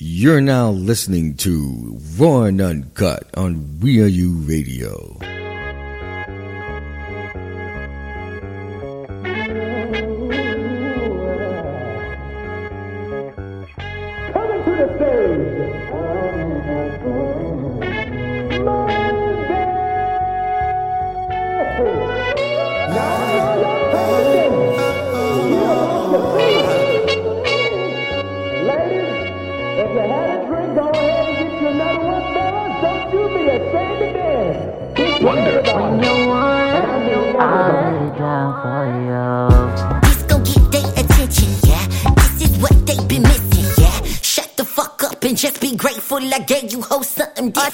You're now listening to Raw and Uncut on We Are You Radio.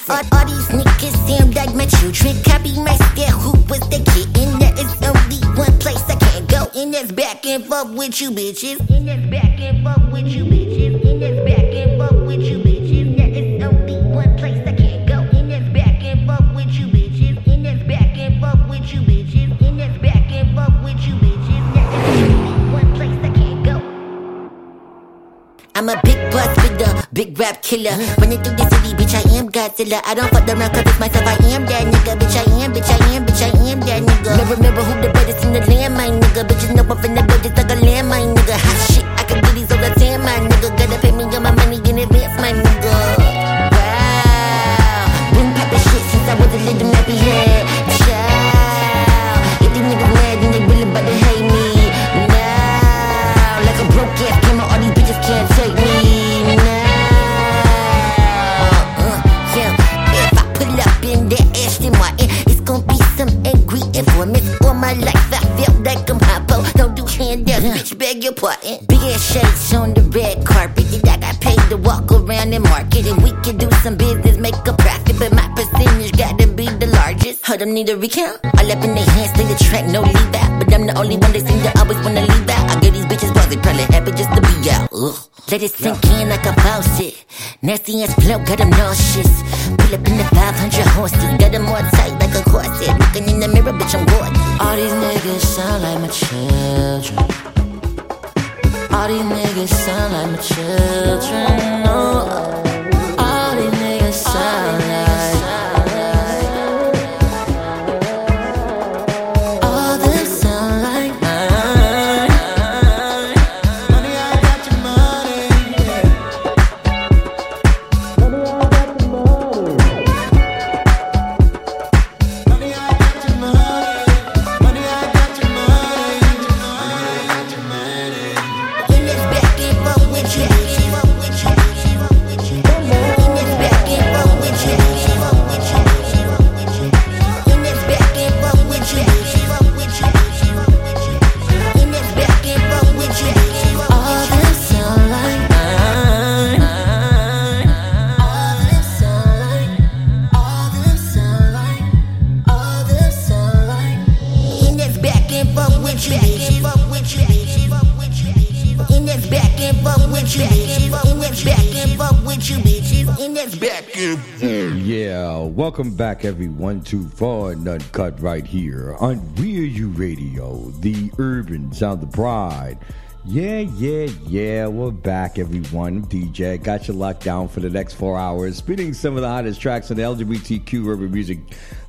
All, all, these niggas seem like my children. Copy my style, who was the kitten? There is only one place I can't go, and that's back and forth with you bitches. And that's back and forth I don't them need a recount. All up in their hands, they the track, no leave out. But I'm the only one they seem to always wanna leave out. I get these bitches buzz, they probably happy just to be out. Ugh. Let it sink in like a faucet. Nasty ass flow, got them nauseous. Pull up in the 500 horses, got them more tight like a corset. Looking in the mirror, bitch, I'm gorgeous. All these niggas sound like my children. All these niggas sound like my children. Back everyone to Raw and Uncut right here on We Are You Radio, the urban sound of pride. Yeah, yeah, yeah, we're back everyone. DJ, got you locked down for the next four hours, spinning some of the hottest tracks on the LGBTQ urban music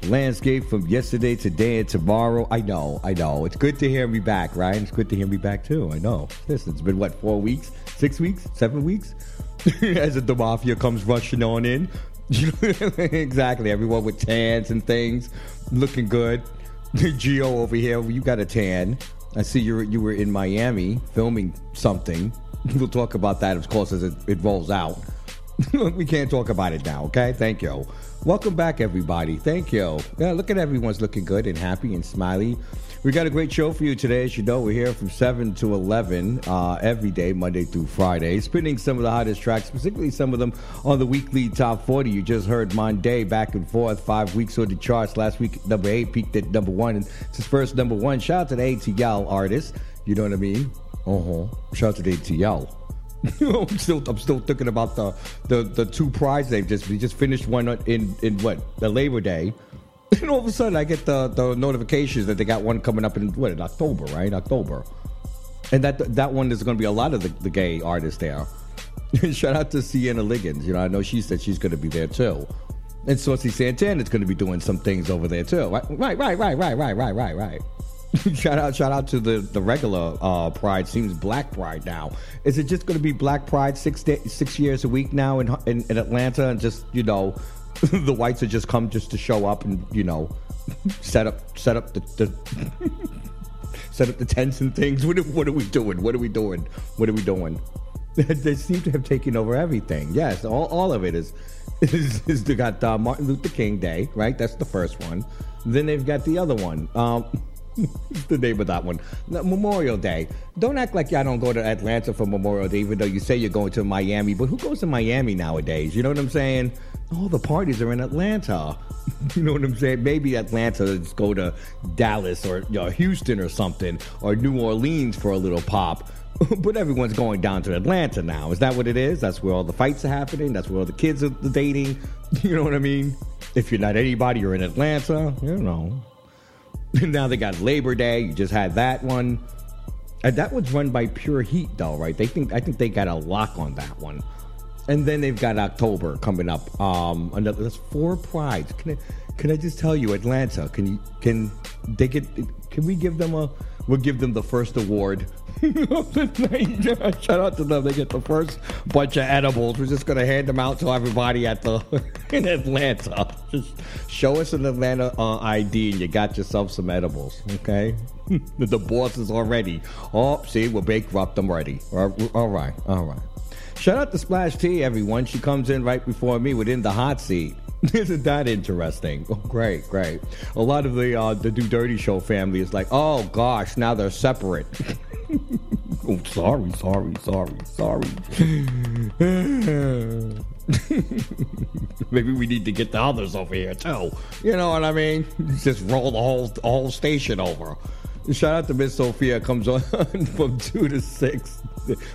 landscape from yesterday, today, and tomorrow. I know, I know. It's good to hear me back, Ryan. It's good to hear me back too. I know. Listen, it's been what, four weeks, six weeks, seven weeks? As the mafia comes rushing on in. exactly. Everyone with tans and things, looking good. Geo over here, you got a tan. I see you you were in Miami filming something. We'll talk about that, of course, as it, it rolls out. we can't talk about it now, okay? Thank you. Welcome back, everybody. Thank you. Yeah, look at everyone's looking good and happy and smiley. We got a great show for you today. As you know, we're here from 7 to 11 uh, every day, Monday through Friday, spinning some of the hottest tracks, specifically some of them on the weekly top 40. You just heard Mondaii back and forth, five weeks on the charts. Last week, number eight peaked at number one. And it's his first number one. Shout out to the ATL artist. You know what I mean? Uh huh. Shout out to the ATL. I'm still I'm still thinking about the the, the two prizes they just we just finished one in in what the Labor Day, and all of a sudden I get the the notifications that they got one coming up in what in October, right? October, and that that one is going to be a lot of the, the gay artists there. Shout out to Siena Liggins, you know I know she said she's going to be there too, and Saucy is going to be doing some things over there too. Right, right, right, right, right, right, right, right. shout out, shout out to the the regular uh, Pride. Seems Black Pride now. Is it just going to be Black Pride six day, six years a week now in, in in Atlanta, and just you know, the whites are just come just to show up and you know, set up set up the. the Set up the tents and things. What are, what are we doing? What are we doing? What are we doing? they seem to have taken over everything. Yes, all, all of it is is, is they got uh, Martin Luther King Day, right? That's the first one. Then they've got the other one. Um, the name of that one, Memorial Day. Don't act like y'all don't go to Atlanta for Memorial Day, even though you say you're going to Miami. But who goes to Miami nowadays? You know what I'm saying? All the parties are in Atlanta. You know what I'm saying? Maybe Atlanta, let's go to Dallas or you know, Houston or something, or New Orleans for a little pop. but everyone's going down to Atlanta now. Is that what it is? That's where all the fights are happening. That's where all the kids are dating. You know what I mean? If you're not anybody, you're in Atlanta. You know. now they got Labor Day. You just had that one. And that was run by Pure Heat, though, right? They think I think they got a lock on that one. And then they've got October coming up. Um, another that's four prides. Can I, can I just tell you, Atlanta? Can you can they get? Can we give them a? We'll give them the first award. Shout out to them. They get the first bunch of edibles. We're just gonna hand them out to everybody at the in Atlanta. Just show us an Atlanta uh, ID, and you got yourself some edibles. Okay. the boss is already. Oh, see, we're bankrupt. I'm ready. All right. All right. Shout out to Splash T, everyone. She comes in right before me within the hot seat. Isn't that interesting? Oh, great, great. A lot of the uh, the Do Dirty Show family is like, oh gosh, now they're separate. oh, sorry, sorry, sorry, sorry. Maybe we need to get the others over here too. You know what I mean? Just roll the whole the whole station over. Shout out to Miss Sophia comes on from two to six,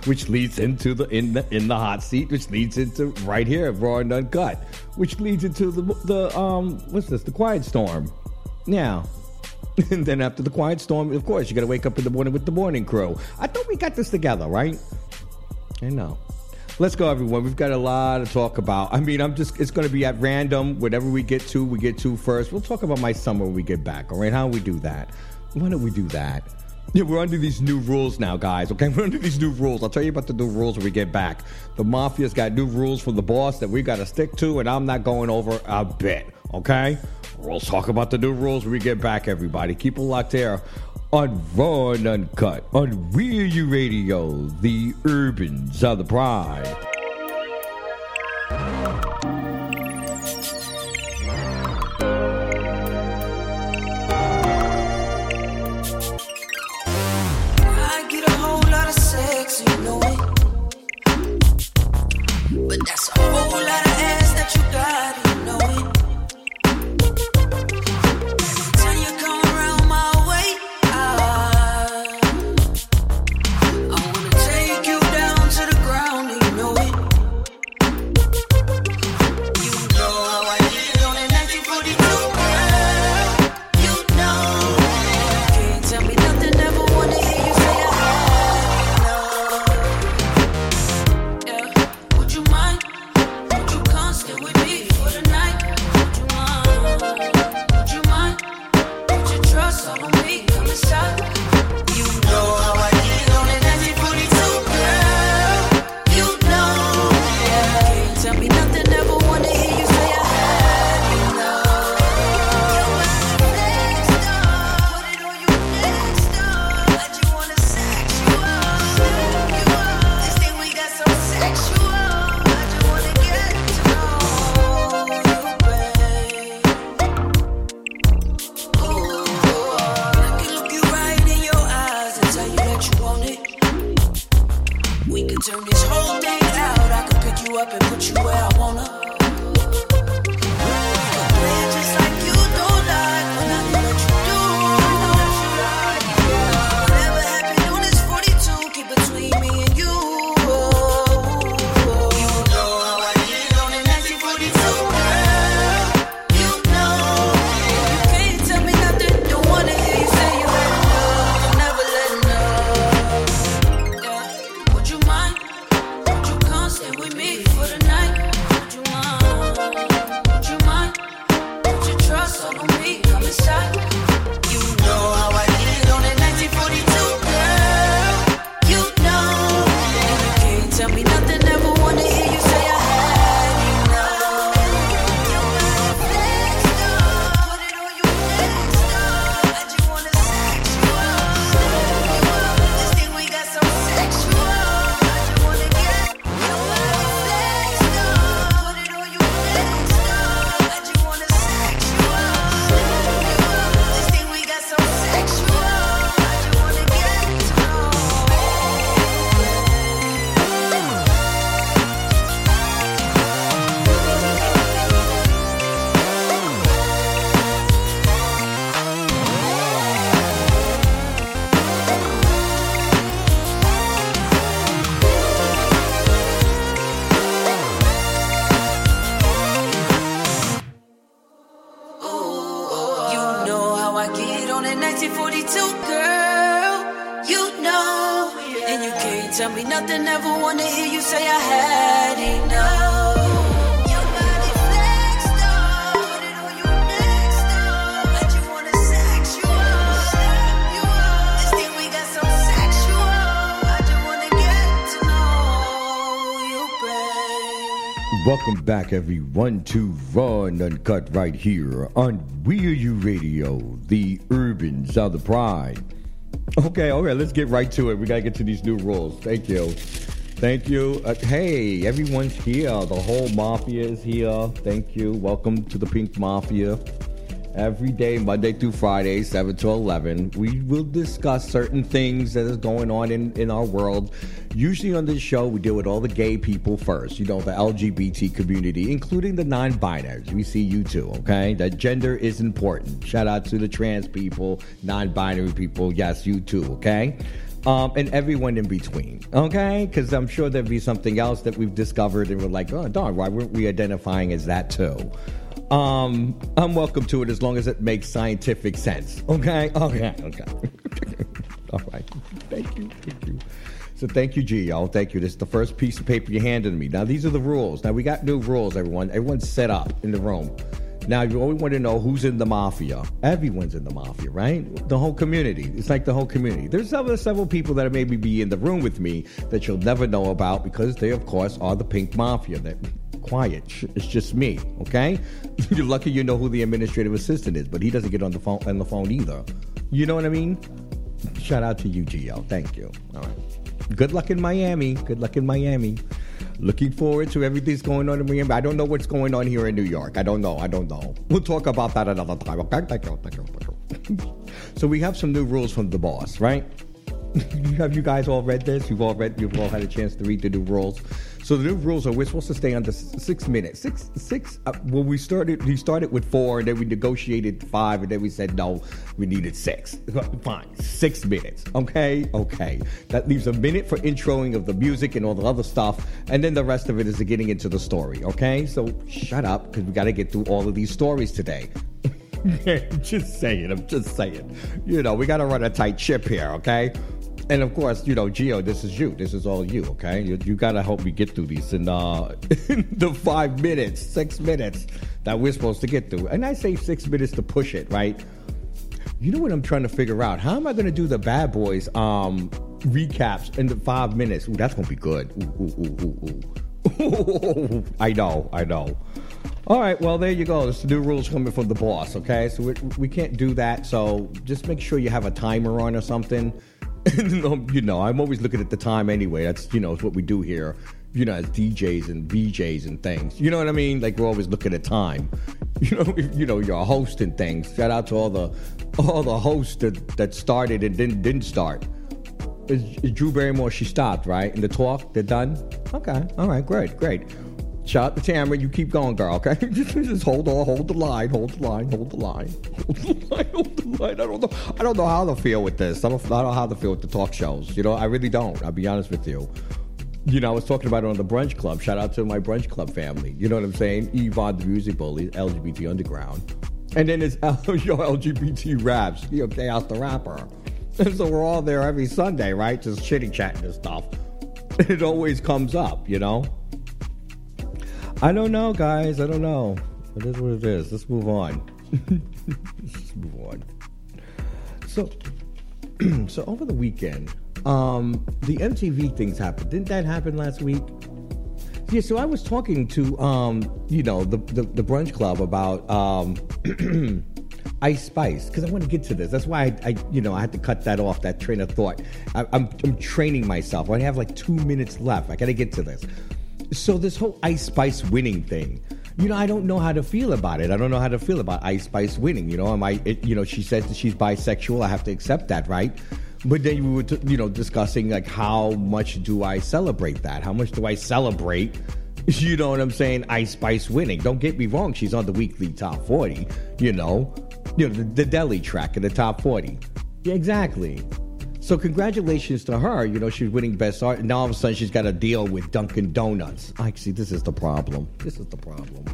which leads into the in the in the hot seat, which leads into right here, raw and uncut, which leads into the the um what's this? The quiet storm. Now, And then after the quiet storm, of course, you got to wake up in the morning with the morning crew. I thought we got this together, right? I know. Let's go, everyone. We've got a lot to talk about. I mean, I'm just, it's going to be at random. Whatever we get to, we get to first. We'll talk about my summer when we get back, all right? How we do that? Why don't we do that? Yeah, we're under these new rules now, guys. Okay, we're under these new rules. I'll tell you about the new rules when we get back. The mafia's got new rules from the boss that we got to stick to, and I'm not going over a bit. Okay, we'll talk about the new rules when we get back. Everybody, keep it locked here on Raw and Uncut on Real U Radio, the Urbans Sound the Pride. Welcome back, everyone, to Raw and Uncut right here on We're You Radio, the urban South of Pride. Okay, all right, let's get right to it. We got to get to these new rules. Thank you. Thank you. Uh, hey, everyone's here. The whole mafia is here. Thank you. Welcome to the Pynk Mafia. Every day, Monday through Friday, 7 to 11, we will discuss certain things that is going on in, in our world. Usually on this show, we deal with all the gay people first, you know, the LGBT community, including the non binaries. We see you too, okay? That gender is important. Shout out to the trans people, non binary people. Yes, you too, okay? Um, and everyone in between, okay? Because I'm sure there'd be something else that we've discovered and we're like, oh, darn, why weren't we identifying as that too? Um, I'm welcome to it as long as it makes scientific sense. Okay? Okay. Okay. All right. Thank you. Thank you. So thank you, G, y'all. Thank you. This is the first piece of paper you handed me. Now these are the rules. Now we got new rules, everyone. Everyone's set up in the room. Now you always want to know who's in the mafia. Everyone's in the mafia, right? The whole community. It's like the whole community. There's several, several people that maybe be in the room with me that you'll never know about because they, of course, are the pynk mafia. That quiet. It's just me, okay? You're lucky you know who the administrative assistant is, but he doesn't get on the phone on the phone either. You know what I mean? Shout out to Gio. Thank you. All right. Good luck in Miami. Good luck in Miami. Looking forward to everything's going on in Miami. I don't know what's going on here in New York. I don't know. I don't know. We'll talk about that another time. Okay? Thank you. Thank you. Thank you. so we have some new rules from the boss, right? have you guys all read this? You've all read. You've all had a chance to read the new rules. So the new rules are we're supposed to stay under six minutes. Six, six. Uh, well, we started. We started with four, and then we negotiated five, and then we said no, we needed six. Fine, six minutes. Okay, okay. That leaves a minute for introing of the music and all the other stuff, and then the rest of it is getting into the story. Okay, so shut up because we got to get through all of these stories today. just saying. I'm just saying. You know, we got to run a tight ship here, okay? And of course, you know, Geo, this is you. This is all you, okay? You, you got to help me get through these in, uh, in the five minutes, six minutes that we're supposed to get through. And I say six minutes to push it, right? You know what I'm trying to figure out? How am I going to do the Bad Boys um, recaps in the five minutes? Ooh, that's going to be good. Ooh, ooh, ooh, ooh, ooh. I know, I know. All right, well, there you go. The new rules coming from the boss, okay? So we, we can't do that. So just make sure you have a timer on or something. you know, I'm always looking at the time anyway. That's, you know, it's what we do here, you know, as DJs and VJs and things. You know what I mean? Like we're always looking at time. You know, you know, you're a host and things. Shout out to all the all the hosts that, that started and didn't didn't start. Is, is Drew Barrymore, she stopped, right? In the talk, they're done? Okay. All right, great, great. Shout out to Tamron, you keep going, girl, okay? just, just hold on, hold the line, hold the line, hold the line. Hold the line, hold the line. I don't know. I don't know how to feel with this. I don't, I don't know how to feel with the talk shows. You know, I really don't. I'll be honest with you. You know, I was talking about it on the brunch club. Shout out to my brunch club family. You know what I'm saying? Yvonne the music bully, LGBT underground. And then it's your LGBT raps, you know, Chaos the rapper. And so we're all there every Sunday, right? Just chitty chatting and stuff. It always comes up, you know? I don't know, guys. I don't know. It is what it is. Let's move on. Let's move on. So, so over the weekend, um, the MTV things happened. Didn't that happen last week? Yeah. So I was talking to, um, you know, the the, the brunch club about um, Ice Spice because I want to get to this. That's why I, I, you know, I had to cut that off. That train of thought. I, I'm I'm training myself. I have like two minutes left. I got to get to this. So this whole Ice Spice winning thing, you know, I don't know how to feel about it. I don't know how to feel about Ice Spice winning. You know, am I? It, you know, she says that she's bisexual. I have to accept that, right? But then we were, t- you know, discussing like how much do I celebrate that? How much do I celebrate? You know what I'm saying? Ice Spice winning. Don't get me wrong. She's on the weekly top 40. You know, you know the, the deli track in the top 40. Yeah, exactly. So congratulations to her. You know, she's winning best art, and now all of a sudden she's got a deal with Dunkin' Donuts. I see. This is the problem. This is the problem.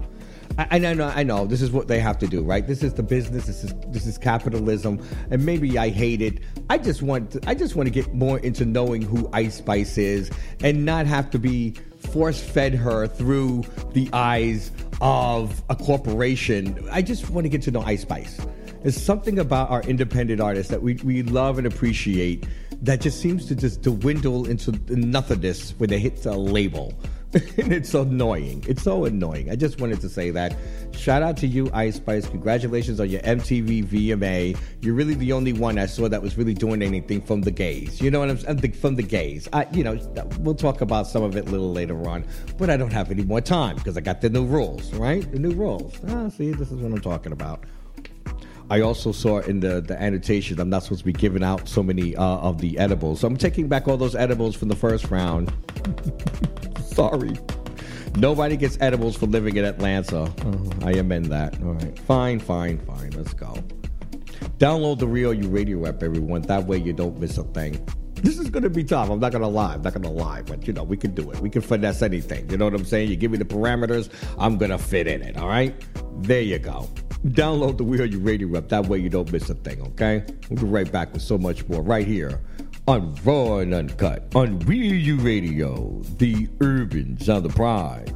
I, I know, I know. This is what they have to do, right? This is the business. This is this is capitalism, and maybe I hate it. I just want, to, I just want to get more into knowing who Ice Spice is, and not have to be force fed her through the eyes of a corporation. I just want to get to know Ice Spice. There's something about our independent artists that we, we love and appreciate that just seems to just dwindle into nothingness when they hit a label. and it's annoying. It's so annoying. I just wanted to say that. Shout out to you, Ice Spice. Congratulations on your MTV VMA. You're really the only one I saw that was really doing anything from the gays. You know what I'm saying? From the gays. I, you know, we'll talk about some of it a little later on, but I don't have any more time because I got the new rules, right? The new rules. Ah, see, this is what I'm talking about. I also saw in the, the annotation I'm not supposed to be giving out so many uh, of the edibles. So I'm taking back all those edibles from the first round. Sorry. Nobody gets edibles for living in Atlanta. I amend that. All right. Fine, fine, fine. Let's go. Download the Real You Radio app, everyone. That way you don't miss a thing. This is going to be tough. I'm not going to lie. I'm not going to lie. But, you know, we can do it. We can finesse anything. You know what I'm saying? You give me the parameters, I'm going to fit in it. All right? There you go. Download the Real You Radio app. That way you don't miss a thing, okay? We'll be right back with so much more right here on Raw and Uncut on Real You Radio, the urban sound of pride.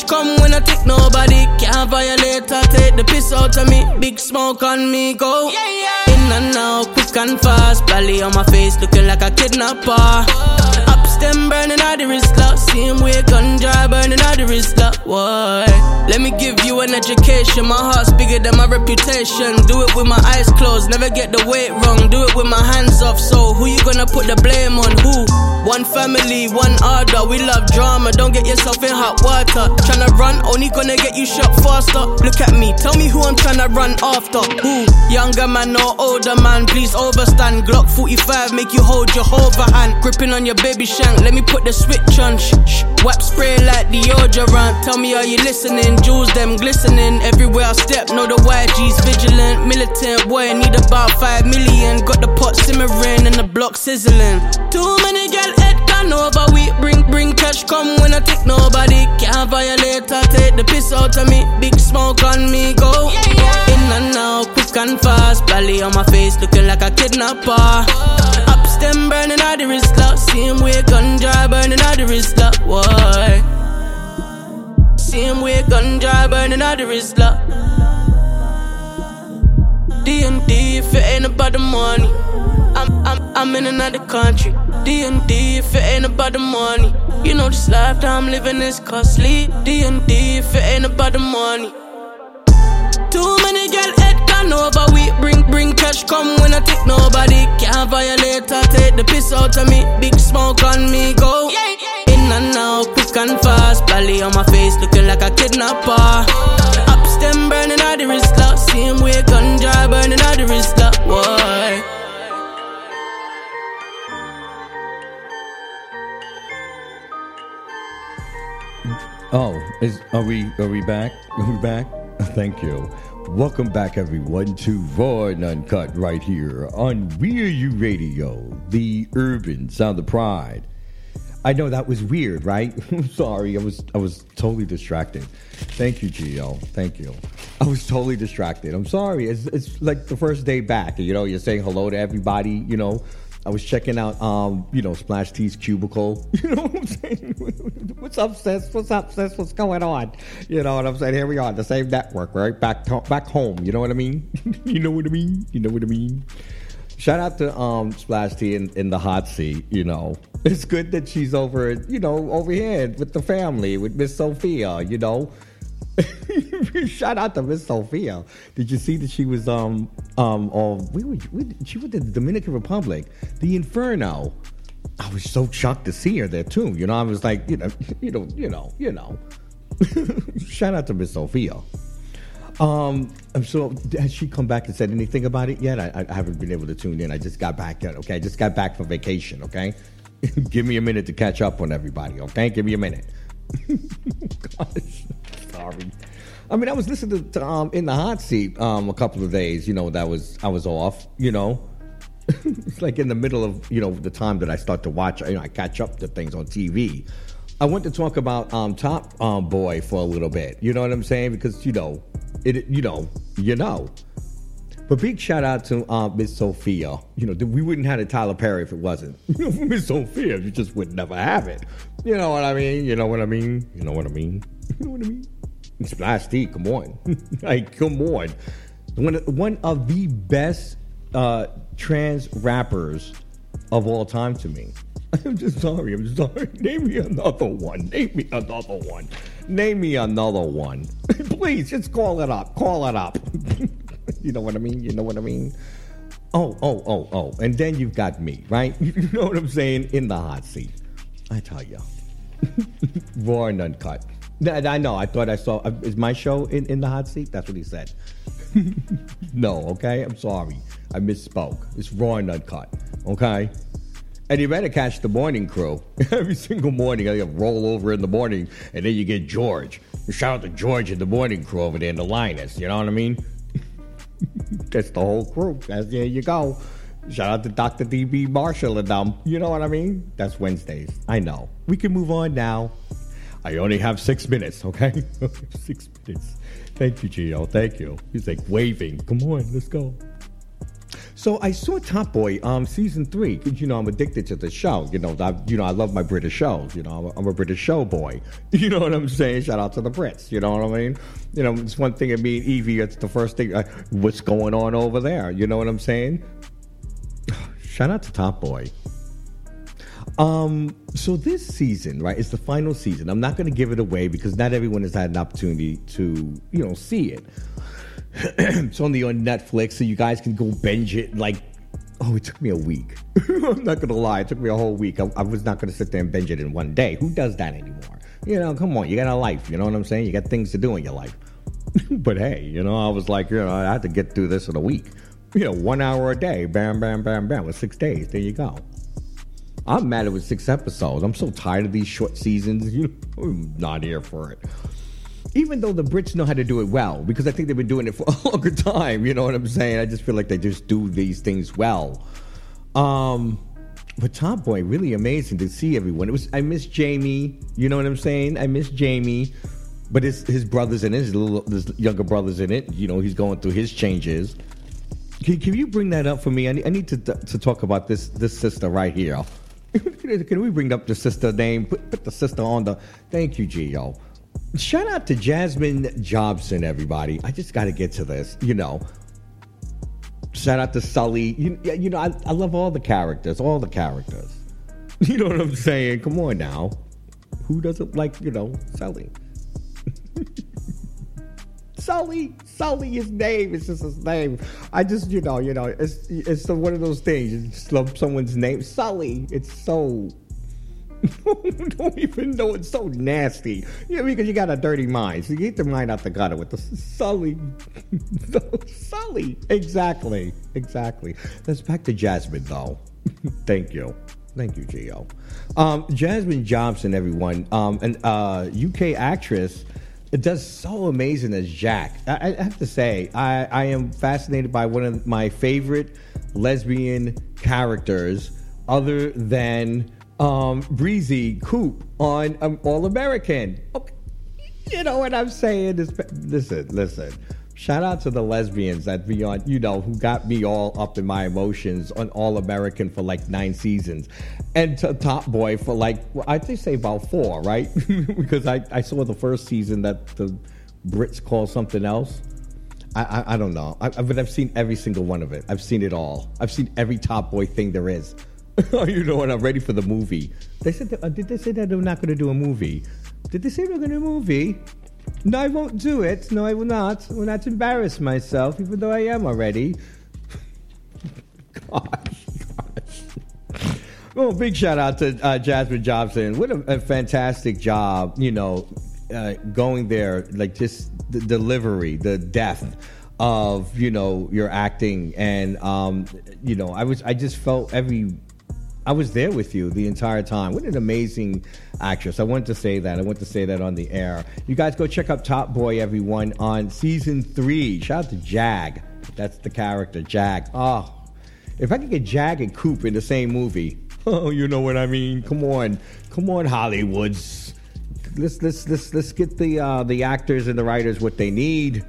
Cash come when I take nobody. Can't violate or take the piss out of me. Big smoke on me go. In and out quick and fast. Belly on my face looking like a kidnapper. ups them burning out the wrist lock same way gun dry burning out the wrist lock why let me give you an education my heart's bigger than my reputation do it with my eyes closed never get the weight wrong do it with my hands off so who you gonna put the blame on who one family, one order. We love drama. Don't get yourself in hot water. Tryna run, only gonna get you shot faster. Look at me, tell me who I'm tryna run after. Who? Younger man or older man, please overstand. Glock 45, make you hold your hand. Gripping on your baby shank, let me put the switch on. Shh, shh. Wap spray like deodorant. Tell me, are you listening? Jewels them glistening. Everywhere I step, know the YG's vigilant. Militant boy, need about five million. Got the pot simmering and the block sizzling. Too many girl head gone over. We bring bring cash come when I take nobody. Can't violate I take the piss out of me. Big smoke on me go. In and out, quick and fast. Belly on my face, looking like a kidnapper. Them burning out the wrist lock. Same way gun dry burning out the wrist lock. Why? Same way gun dry burning out the wrist lock. D and D if it ain't about the money. I'm I'm I'm in another country. D and D if it ain't about the money. You know this life that I'm living is costly. D and D if it ain't about the money. Too many gone over. We bring bring cash come when I take nobody. Can't violate or take the piss out of me. Big smoke on me go. In and out, quick and fast. Belly on my face, looking like a kidnapper. Ups them burning out the wrist lock. Same way gun dry burning out the wrist lock. Why? Oh, is are we are we back? Are we back? Thank you. Welcome back, everyone, to Raw and Uncut right here on Real You Radio, the urban sound of pride. I know that was weird, right? Sorry, I was I was totally distracted. Thank you, Gio. Thank you. I was totally distracted. I'm sorry. It's it's like the first day back. You know, you're saying hello to everybody. You know, I was checking out, um, you know, Splash T's cubicle. You know what I'm saying? What's up, sis? What's up, sis? What's going on? You know what I'm saying? Here we are, the same network, right? Back to, back home. You know what I mean? you know what I mean? You know what I mean? Shout out to um, Splash T in, in the hot seat. You know, it's good that she's over, you know, over here with the family with Miss Sophia. You know, Shout out to Miss Sophia. Did you see that she was um um oh we were we, she was in the Dominican Republic, the Inferno. I was so shocked to see her there too. You know, I was like, you know, you know, you know, you know. Shout out to Miss Sophia. Um, so has she come back and said anything about it yet? I, I haven't been able to tune in. I just got back yet. Okay, I just got back from vacation. Okay, give me a minute to catch up on everybody. Okay, give me a minute. Gosh, sorry. I mean, I was listening to um, in the hot seat um, a couple of days. You know, that was I was off. You know, it's like in the middle of you know the time that I start to watch. You know, I catch up to things on TV. I want to talk about um, Top um, Boy for a little bit. You know what I'm saying? Because you know, it. You know, you know. But big shout out to uh, Miss Sophia. You know, we wouldn't have a Tyler Perry if it wasn't Miss Sophia. You just would never have it. You know what I mean? You know what I mean? You know what I mean? You know what I mean? D, come on, like come on. One one of the best uh, trans rappers of all time to me. I'm just sorry. I'm sorry. Name me another one. Name me another one. Name me another one. Please, just call it up. Call it up. you know what I mean? You know what I mean? Oh, oh, oh, oh. And then you've got me, right? You know what I'm saying? In the hot seat. I tell you. Raw and uncut. I I know. I thought I saw. uh, Is my show in, in the hot seat? That's what he said. no, okay? I'm sorry. I misspoke. It's raw and uncut, okay? And you better catch the morning crew. Every single morning, I roll over in the morning, and then you get George. Shout out to George and the morning crew over there in the Linus. You know what I mean? That's the whole crew. That's, there you go. Shout out to Dr. DB Marshall and them. You know what I mean? That's Wednesdays. I know. We can move on now. I only have six minutes, okay? six minutes. Thank you, Gio. Thank you. He's like waving. Come on, let's go. So I saw Top Boy um season three because you know I'm addicted to the show. You know I you know I love my British shows. You know I'm a, I'm a British show boy. You know what I'm saying? Shout out to the Brits. You know what I mean? You know it's one thing. I mean Evie. It's the first thing. Uh, what's going on over there? You know what I'm saying? Shout out to Top Boy. Um, so this season, right, is the final season. I'm not going to give it away because not everyone has had an opportunity to, you know, see it. it's only on Netflix, so you guys can go binge it. Like, oh, it took me a week. I'm not gonna lie, it took me a whole week. I, I was not gonna sit there and binge it in one day. Who does that anymore? You know, come on, you got a life. You know what I'm saying? You got things to do in your life. but hey, you know, I was like, you know, I had to get through this in a week. You know, one hour a day, bam, bam, bam, bam, with six days. There you go. I'm mad it was six episodes. I'm so tired of these short seasons. You know, I'm not here for it. Even though the Brits know how to do it well, because I think they've been doing it for a longer time. You know what I'm saying? I just feel like they just do these things well. Um, but Top Boy, really amazing to see everyone. It was. I miss Jamie. You know what I'm saying? I miss Jamie. But his his brothers in it, his little his younger brothers in it. You know, he's going through his changes. Can, can you bring that up for me? I need, I need to to talk about this this sister right here. can we bring up the sister name? Put, put the sister on the. Thank you, Gio. Shout out to Jasmine Jobson, everybody. I just got to get to this. You know, shout out to Sully. You, you know, I, I love all the characters, all the characters. You know what I'm saying? Come on now. Who doesn't like, you know, Sully? Sully, Sully, his name. It's just his name. I just, you know, you know, it's it's one of those things. You just love someone's name, Sully. It's so. don't even know it's so nasty. Yeah, because you got a dirty mind. So you get the mind out the gutter with the Sully. Sully. Exactly. Exactly. Let's back to Jasmine though. Thank you. Thank you, Gio. Um, Jasmine Jobson, everyone, um, an uh, UK actress, does so amazing as Jaq. I, I have to say, I, I am fascinated by one of my favorite lesbian characters, other than um, Bre-Z Coop on um, All American. Okay. You know what I'm saying? This, listen, listen. Shout out to the lesbians that be on, you know, who got me all up in my emotions on All American for like nine seasons, and to Top Boy for like I'd say say about four, right? because I, I saw the first season that the Brits call something else. I, I, I don't know, I, I- but I've seen every single one of it. I've seen it all. I've seen every Top Boy thing there is. you know, and I'm ready for the movie. They said, that, uh, did they say that they're not going to do a movie? Did they say they're going to do a movie? No, I won't do it. No, I will not. I will not embarrass myself, even though I am already. gosh, gosh. Well, big shout out to uh, Jasmine Jobson. What a, a fantastic job, you know, uh, going there, like just the delivery, the depth of you know your acting, and um, you know, I was I just felt every. I was there with you the entire time. What an amazing actress. I wanted to say that. I want to say that on the air. You guys go check out Top Boy, everyone, on season three. Shout out to Jaq. That's the character, Jaq. Oh, if I could get Jaq and Coop in the same movie, oh, you know what I mean. Come on, come on, Hollywoods. Let's let's let's let's get the uh, the actors and the writers what they need.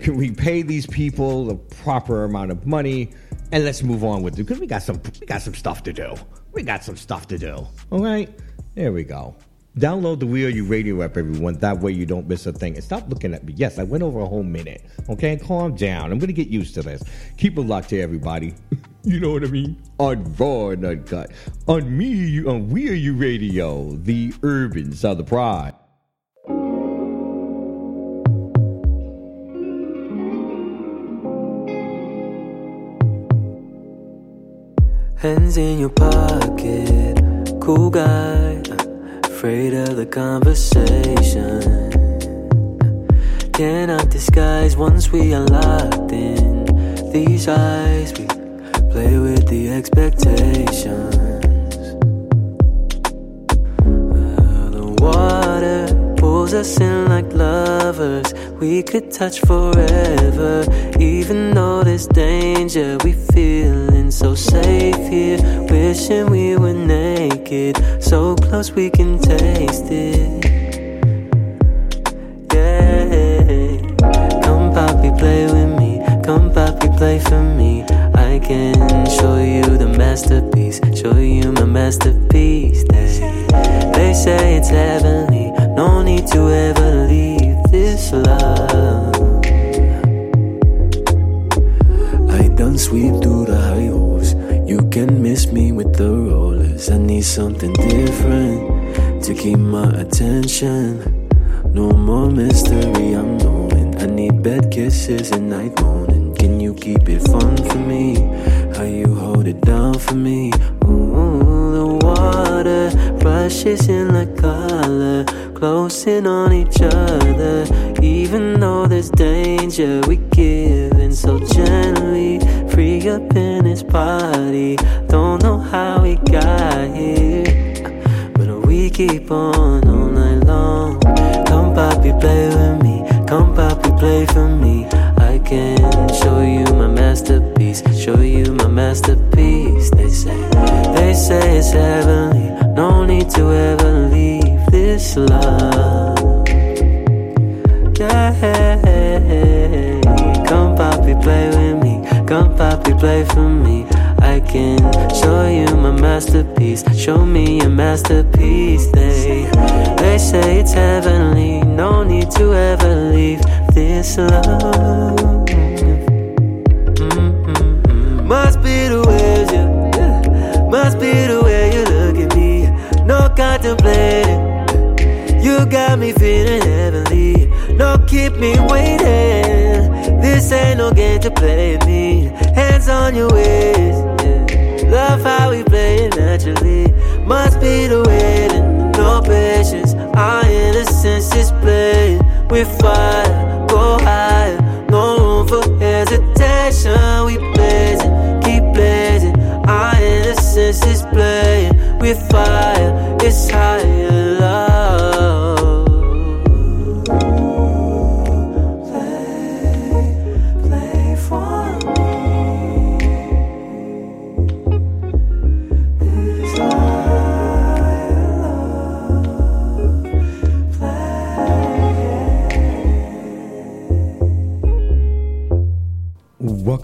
Can we pay these people the proper amount of money? And let's move on with it because we got some we got some stuff to do. We got some stuff to do. All right, there we go. Download the Real You Radio app, everyone. That way you don't miss a thing. And stop looking at me. Yes, I went over a whole minute. Okay, calm down. I'm to get used to this. Keep it locked here, everybody. you know what I mean? On Raw and Uncut. On me, on We Are You Radio, the urban Southern pride. Hands in your pocket, cool guy, afraid of the conversation. Cannot disguise once we are locked in these eyes. We play with the expectations. The water pulls us in like lovers. We could touch forever, even though there's danger. We feeling so safe here, wishing we were naked, so close we can taste it. Yeah, come Papi, play with me. Come Papi, play for me. I can show you the masterpiece, show you my masterpiece. They, they say it's heavenly, no need to ever leave this love. I done sweep through the high holes. You can miss me with the rollers. I need something different to keep my attention. No more mystery, I'm knowing. I need bed kisses and night moaning. Can you keep it fun for me? How you hold it down for me? Ooh, water rushes in like color, closing on each other. Even though there's danger, we give in so gently. Free up in his body. Don't know how we got here, but we keep on all night long. Come, Papi, play with me. Come, Papi, play for me. I can show you my masterpiece. Show you my masterpiece. They say, they say it's heavenly. To ever leave this love. Yeah, come, Papi, play with me. Come, Papi, play for me. I can show you my masterpiece. Show me your masterpiece. They, they say it's heavenly. No need to ever leave this love. Mm-mm-mm. Must be the way you, must be Contemplating. You got me feeling heavenly. No, keep me waiting. This ain't no game to play me. Hands on your waist. Yeah. Love how we play it naturally. Must be the waiting. No patience. Our innocence is playing with fire. Go higher. No room for hesitation. We blazing. Keep blazing. Our innocence is playing with fire. It's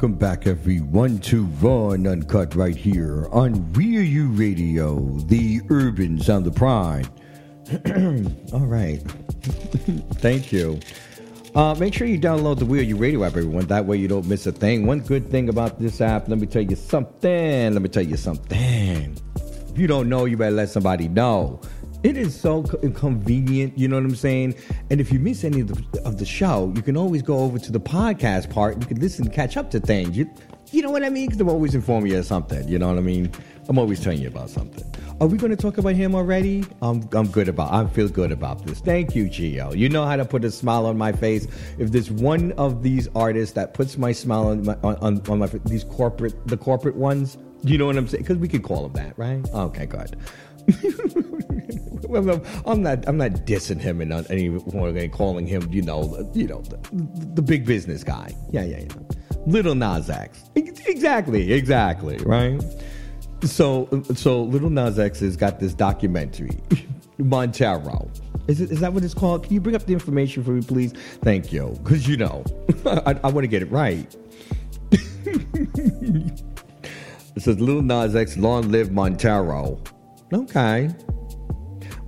Welcome back, everyone, to Raw and Uncut right here on Rear You Radio, the urban sound of pride. All right. Thank you. Uh, make sure you download the Real You Radio app, everyone. That way you don't miss a thing. One good thing about this app, let me tell you something. Let me tell you something. If you don't know, you better let somebody know. It is so convenient, you know what I'm saying? And if you miss any of the, of the show, you can always go over to the podcast part. You can listen, catch up to things. You, You know what I mean? Because I'm always informing you of something. You know what I mean? I'm always telling you about something. Are we going to talk about him already? I'm, I'm good about. I feel good about this. Thank you, Gio. You know how to put a smile on my face. If there's one of these artists that puts my smile on my on, on, my these corporate the corporate ones. You know what I'm saying? Because we could call them that, right? Okay, good. I'm not. I'm not dissing him and not any more than calling him. You know. You know the, the big business guy. Yeah, yeah, yeah. Little Nas X. Exactly. Exactly. Right. So, so Little Nas X has got this documentary, Montero. Is, it, is that what it's called? Can you bring up the information for me, please? Thank you. Because, you know, I, I want to get it right. it says Little Nas X, Long Live Montero. Okay.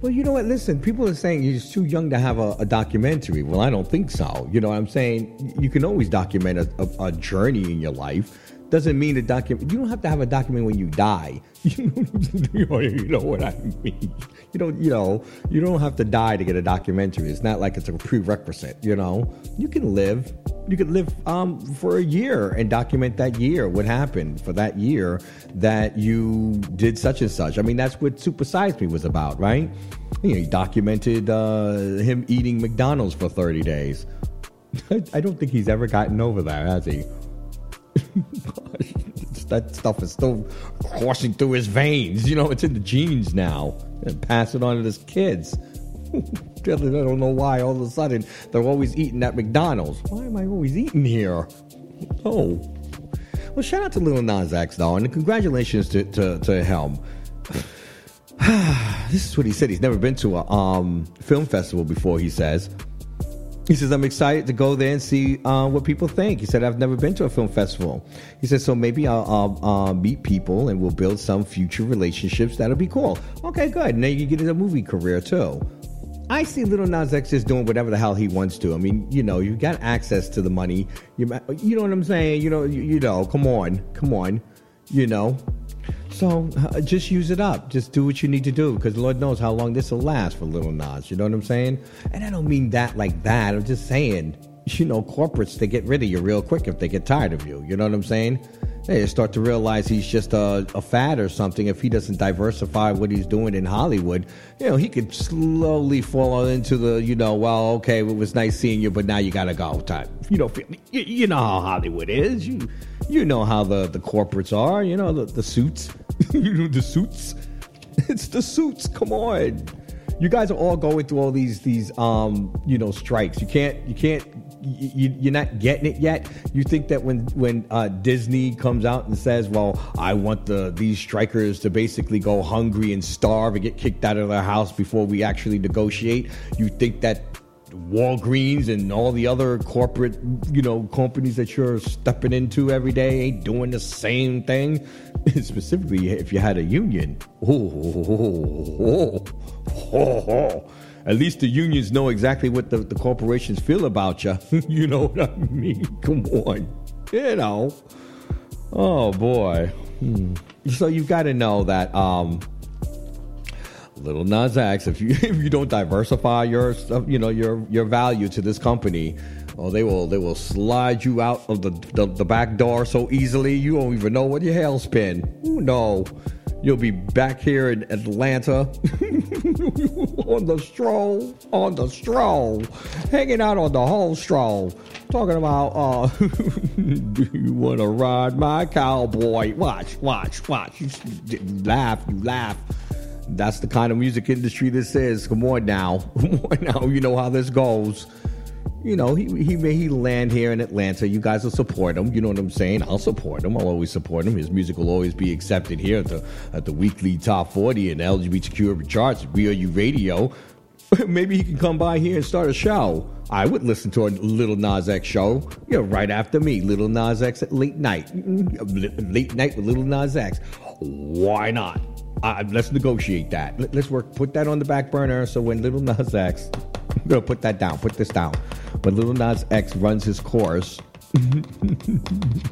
Well, you know what? Listen, people are saying you're too young to have a, a documentary. Well, I don't think so. You know what I'm saying? You can always document a, a, a journey in your life doesn't mean a document. You don't have to have a document when you die. you know what I mean? You don't. You know. You don't have to die to get a documentary. It's not like it's a prerequisite. You know. You can live. You could live um, for a year and document that year, what happened for that year that you did such and such. I mean, that's what Super Size Me was about, right? You know, he documented uh, him eating McDonald's for 30 days. I don't think he's ever gotten over that, has he? that stuff is still coursing through his veins. You know, it's in the genes now. And pass it on to his kids. I don't know why all of a sudden they're always eating at McDonald's. Why am I always eating here? Oh. Well, shout out to Lil Nas X, though, and congratulations to, to, to Helm. this is what he said. He's never been to a um, film festival before, he says. He says, I'm excited to go there and see uh, what people think. He said, I've never been to a film festival. He said, so maybe I'll, I'll uh, meet people and we'll build some future relationships. That'll be cool. Okay, good. Now you can get a movie career too. I see Little Nas X just doing whatever the hell he wants to. I mean, you know, you got access to the money. You, you know what I'm saying? You know, you, you know, come on, come on, you know. So uh, just use it up. Just do what you need to do because Lord knows how long this will last for Little Nas. You know what I'm saying? And I don't mean that like that. I'm just saying, you know, corporates they get rid of you real quick if they get tired of you. You know what I'm saying? They start to realize he's just a, a fad or something. If he doesn't diversify what he's doing in Hollywood, you know, he could slowly fall into the, you know, well, okay, it was nice seeing you, but now you gotta go type. You know, you, you know how Hollywood is. You you know how the, the corporates are, you know, the, the suits. you know, the suits. It's the suits. Come on. You guys are all going through all these these um, you know, strikes. You can't you can't you, you're not getting it yet. You think that when when uh, Disney comes out and says, "Well, I want the these strikers to basically go hungry and starve and get kicked out of their house before we actually negotiate," you think that Walgreens and all the other corporate, you know, companies that you're stepping into every day ain't doing the same thing. Specifically, if you had a union. Oh, oh, oh, At least the unions know exactly what the, the corporations feel about you. you know what I mean? Come on. You know. Oh, boy. Hmm. So you've got to know that um, Little Nas X, if you if you don't diversify your you know your your value to this company, oh they will they will slide you out of the the, the back door so easily you won't even know what your hell's been. No. You'll be back here in Atlanta on the stroll, on the stroll, hanging out on the whole stroll, talking about, uh, do you want to ride my cowboy? Watch, watch, watch. You laugh, you laugh. That's the kind of music industry this is. Come on now. Come on now. You know how this goes. You know, he, he may he land here in Atlanta. You guys will support him. You know what I'm saying? I'll support him. I'll always support him. His music will always be accepted here at the at the weekly top 40 and LGBTQ charts, You Radio. Maybe he can come by here and start a show. I would listen to a Little Nas X show. Know, right after me, Little Nas X at late night. Late night with Little Nas X. Why not? Uh, let's negotiate that. Let, us work. Put that on the back burner. So when Little Nas X, I'm gonna put that down. Put this down. When Little Nas X runs his course,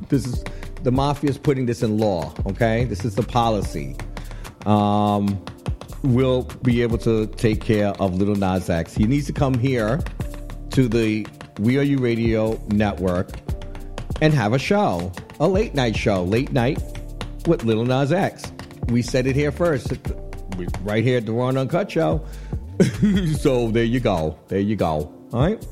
this is the mafia is putting this in law. Okay, this is the policy. Um, we'll be able to take care of Little Nas X. He needs to come here to the We Are You Radio network and have a show a late night show, late night with Little Nas X. We said it here first, right here at the Raw and Uncut Show. so there you go. There you go. All right.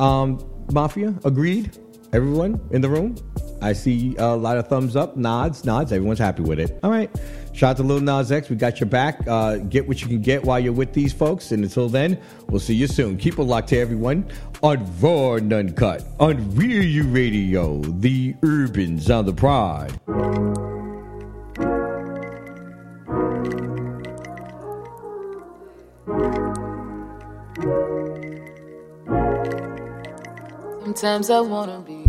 Um, Mafia, agreed? Everyone in the room? I see a lot of thumbs up, nods, nods. Everyone's happy with it. All right. Shout out to Lil Nas X. We got your back. Uh, get what you can get while you're with these folks. And until then, we'll see you soon. Keep it locked to everyone on Raw Uncut on Real U Radio, the urban sound of pride. Sometimes I wanna be.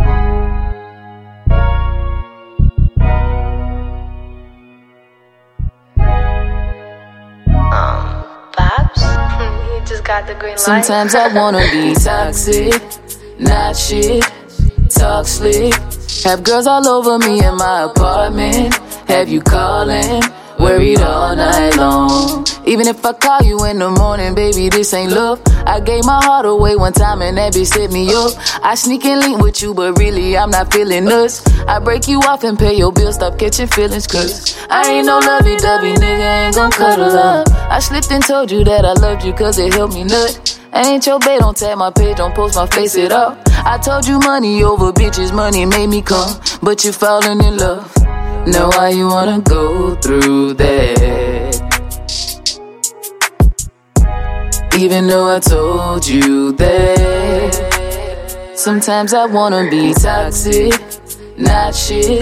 You just got the green light. Sometimes I wanna be toxic, not shit, talk slick. Have girls all over me in my apartment. Have you calling, worried all night long. Even if I call you in the morning, baby, this ain't love. I gave my heart away one time and that bitch set me up. I sneak and link with you, but really I'm not feeling us. I break you off and pay your bill, stop catching feelings, cause I ain't no lovey dovey nigga, ain't gon' cuddle up. I slipped and told you that I loved you cause it helped me nut. I ain't your babe, don't tag my page, don't post my face it up. I told you money over bitches, money made me come, but you falling in love. Now why you wanna go through that? Even though I told you that. Sometimes I wanna be toxic, not shit,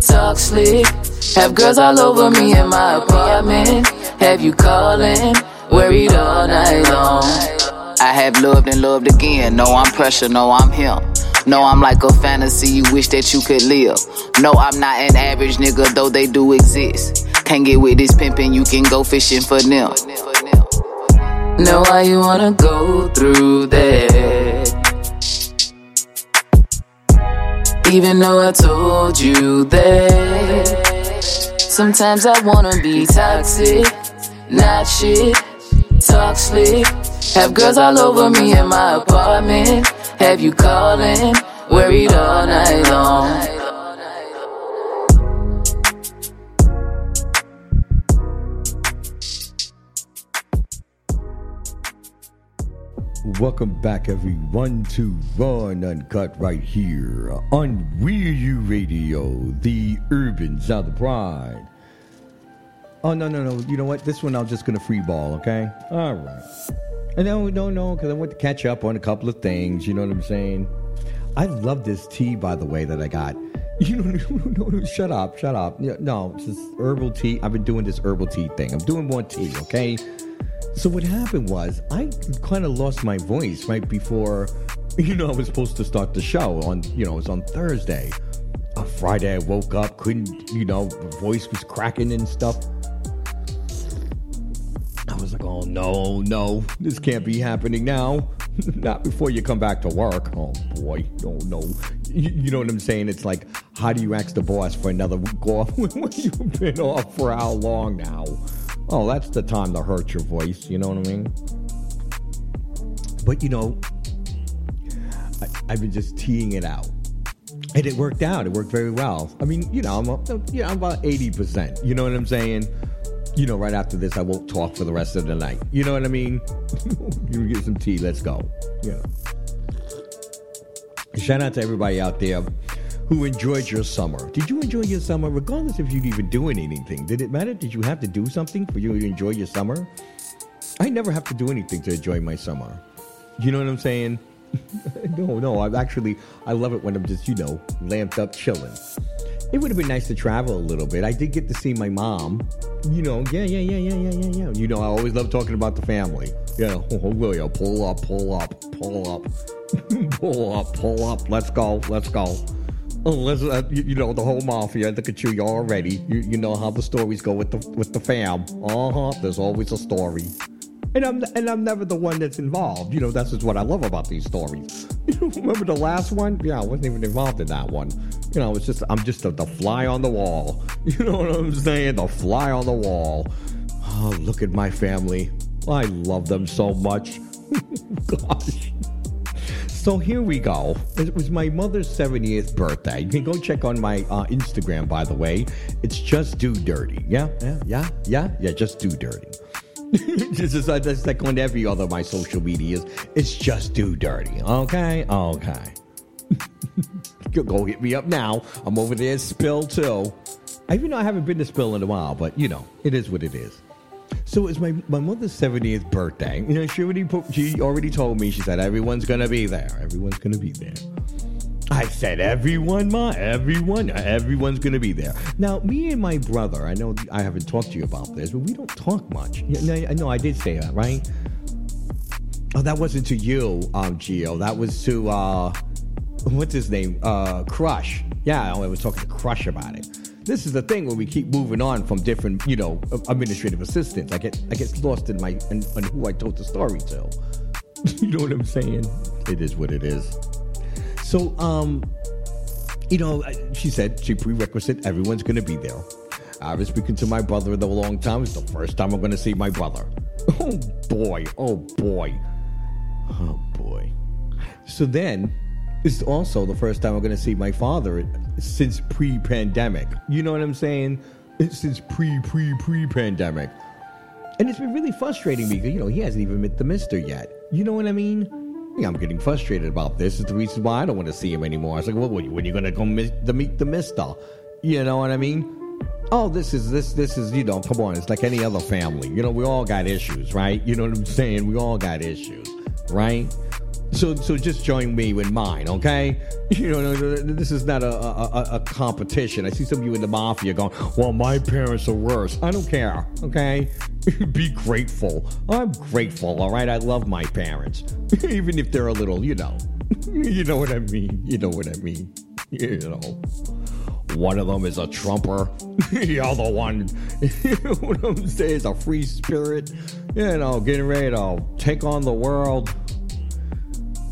talk slick. Have girls all over me in my apartment. Have you calling, worried all night long. I have loved and loved again. No, I'm pressure, no, I'm him. No, I'm like a fantasy you wish that you could live. No, I'm not an average nigga, though they do exist. Can't get with this pimpin', you can go fishing for them. Know why you wanna go through that? Even though I told you that. Sometimes I wanna be toxic, not shit, talk slick. Have girls all over me in my apartment. Have you calling, worried all night long. Welcome back, everyone, to and Uncut right here on Real U Radio, the urban of pride. Oh, no, no, no. You know what? This one I'm just going to free ball, okay? All right. And no, no, no, because I want to catch up on a couple of things. You know what I'm saying? I love this tea, by the way, that I got. You don't no, no, shut up, shut up. No, it's herbal tea. I've been doing this herbal tea thing. I'm doing more tea, okay? So what happened was I kind of lost my voice right before, you know, I was supposed to start the show on, you know, it was on Thursday. On Friday, I woke up, couldn't, you know, voice was cracking and stuff. I was like, oh no, no, this can't be happening now. Not before you come back to work. Oh boy, no, no. You, you know what I'm saying? It's like, how do you ask the boss for another week off when you've been off for how long now? Oh, that's the time to hurt your voice. You know what I mean? But you know, I, I've been just teeing it out. And it worked out. It worked very well. I mean, you know, I'm, a, I'm about 80%. You know what I'm saying? You know, right after this, I won't talk for the rest of the night. You know what I mean? you get some tea. Let's go. Yeah. Shout out to everybody out there who enjoyed your summer. Did you enjoy your summer, regardless if you'd even doing anything? Did it matter? Did you have to do something for you to enjoy your summer? I never have to do anything to enjoy my summer. You know what I'm saying? no, no. I'm actually I love it when I'm just you know lamped up chilling. It would have been nice to travel a little bit. I did get to see my mom. You know, yeah, yeah, yeah, yeah, yeah, yeah, yeah. You know, I always love talking about the family. Oh, yeah, oh, will you pull up, pull up, pull up, pull up, pull up. Let's go, let's go. Oh, let's, uh, you, you know the whole mafia. Look at you, you're already. You, you know how the stories go with the with the fam. Uh huh. There's always a story. And I'm and I'm never the one that's involved. You know, that's just what I love about these stories. You remember the last one? Yeah, I wasn't even involved in that one. You know, it's just I'm just a, the fly on the wall. You know what I'm saying? The fly on the wall. Oh, look at my family. I love them so much. Gosh. So here we go. It was my mother's 70th birthday. You can go check on my uh, Instagram, by the way. It's just do dirty. Yeah, yeah, yeah, yeah, yeah. Just do dirty. this is uh, that's like on every other of my social medias. It's just do dirty. Okay, okay. go, go hit me up now. I'm over there Spill too. I even know I haven't been to Spill in a while, but you know it is what it is. So it's my, my mother's 70th birthday. You know, she already put, she already told me, she said, everyone's gonna be there. Everyone's gonna be there. I said, everyone, ma, everyone, everyone's gonna be there. Now, me and my brother, I know I haven't talked to you about this, but we don't talk much. No, I know I did say that, right? Oh, that wasn't to you, um, Gio. That was to uh what's his name? Uh Crush. Yeah, I was talking to Crush about it. This is the thing when we keep moving on from different, you know, administrative assistants. I get I get lost in my in, in who I told the story to. you know what I'm saying? It is what it is. So, um, you know, she said she prerequisite everyone's going to be there. I've been speaking to my brother in a long time. It's the first time I'm going to see my brother. Oh boy! Oh boy! Oh boy! So then, it's also the first time I'm going to see my father since pre-pandemic. You know what I'm saying? Since pre pre pre pandemic. And it's been really frustrating because, you know, he hasn't even met the mister yet. You know what I mean? Yeah, I'm getting frustrated about this. It's the reason why I don't want to see him anymore. I was like, well, when are you going to go meet the, meet the mister? You know what I mean? Oh, this is this this is you know, come on, it's like any other family. You know, we all got issues, right? You know what I'm saying? We all got issues, right? So, so just join me with mine, okay? You know, this is not a, a, a competition. I see some of you in the mafia going, "Well, my parents are worse." I don't care, okay? Be grateful. I'm grateful, all right? I love my parents, even if they're a little, you know, you know what I mean. You know what I mean. You know. One of them is a trumper. the other one, you know what I'm saying, is a free spirit. You know, getting ready to take on the world.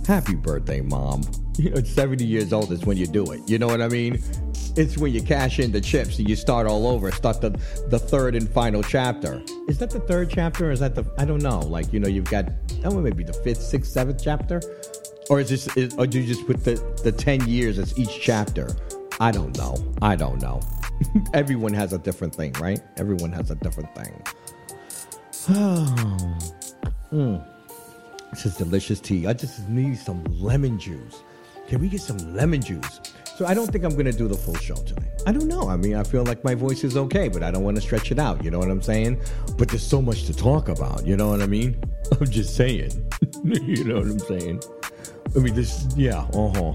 Happy birthday, mom. You know, 70 years old is when you do it. You know what I mean? It's when you cash in the chips and you start all over, start the, the third and final chapter. Is that the third chapter or is that the, I don't know. Like, you know, you've got, oh, maybe the fifth, sixth, seventh chapter? Or is this, is, or do you just put the, the 10 years as each chapter? I don't know. I don't know. Everyone has a different thing, right? Everyone has a different thing. mm. This is delicious tea. I just need some lemon juice. Can we get some lemon juice? So I don't think I'm going to do the full show today. I don't know. I mean, I feel like my voice is okay, but I don't want to stretch it out. You know what I'm saying? But there's so much to talk about. You know what I mean? I'm just saying. you know what I'm saying? I mean, this, yeah, uh huh.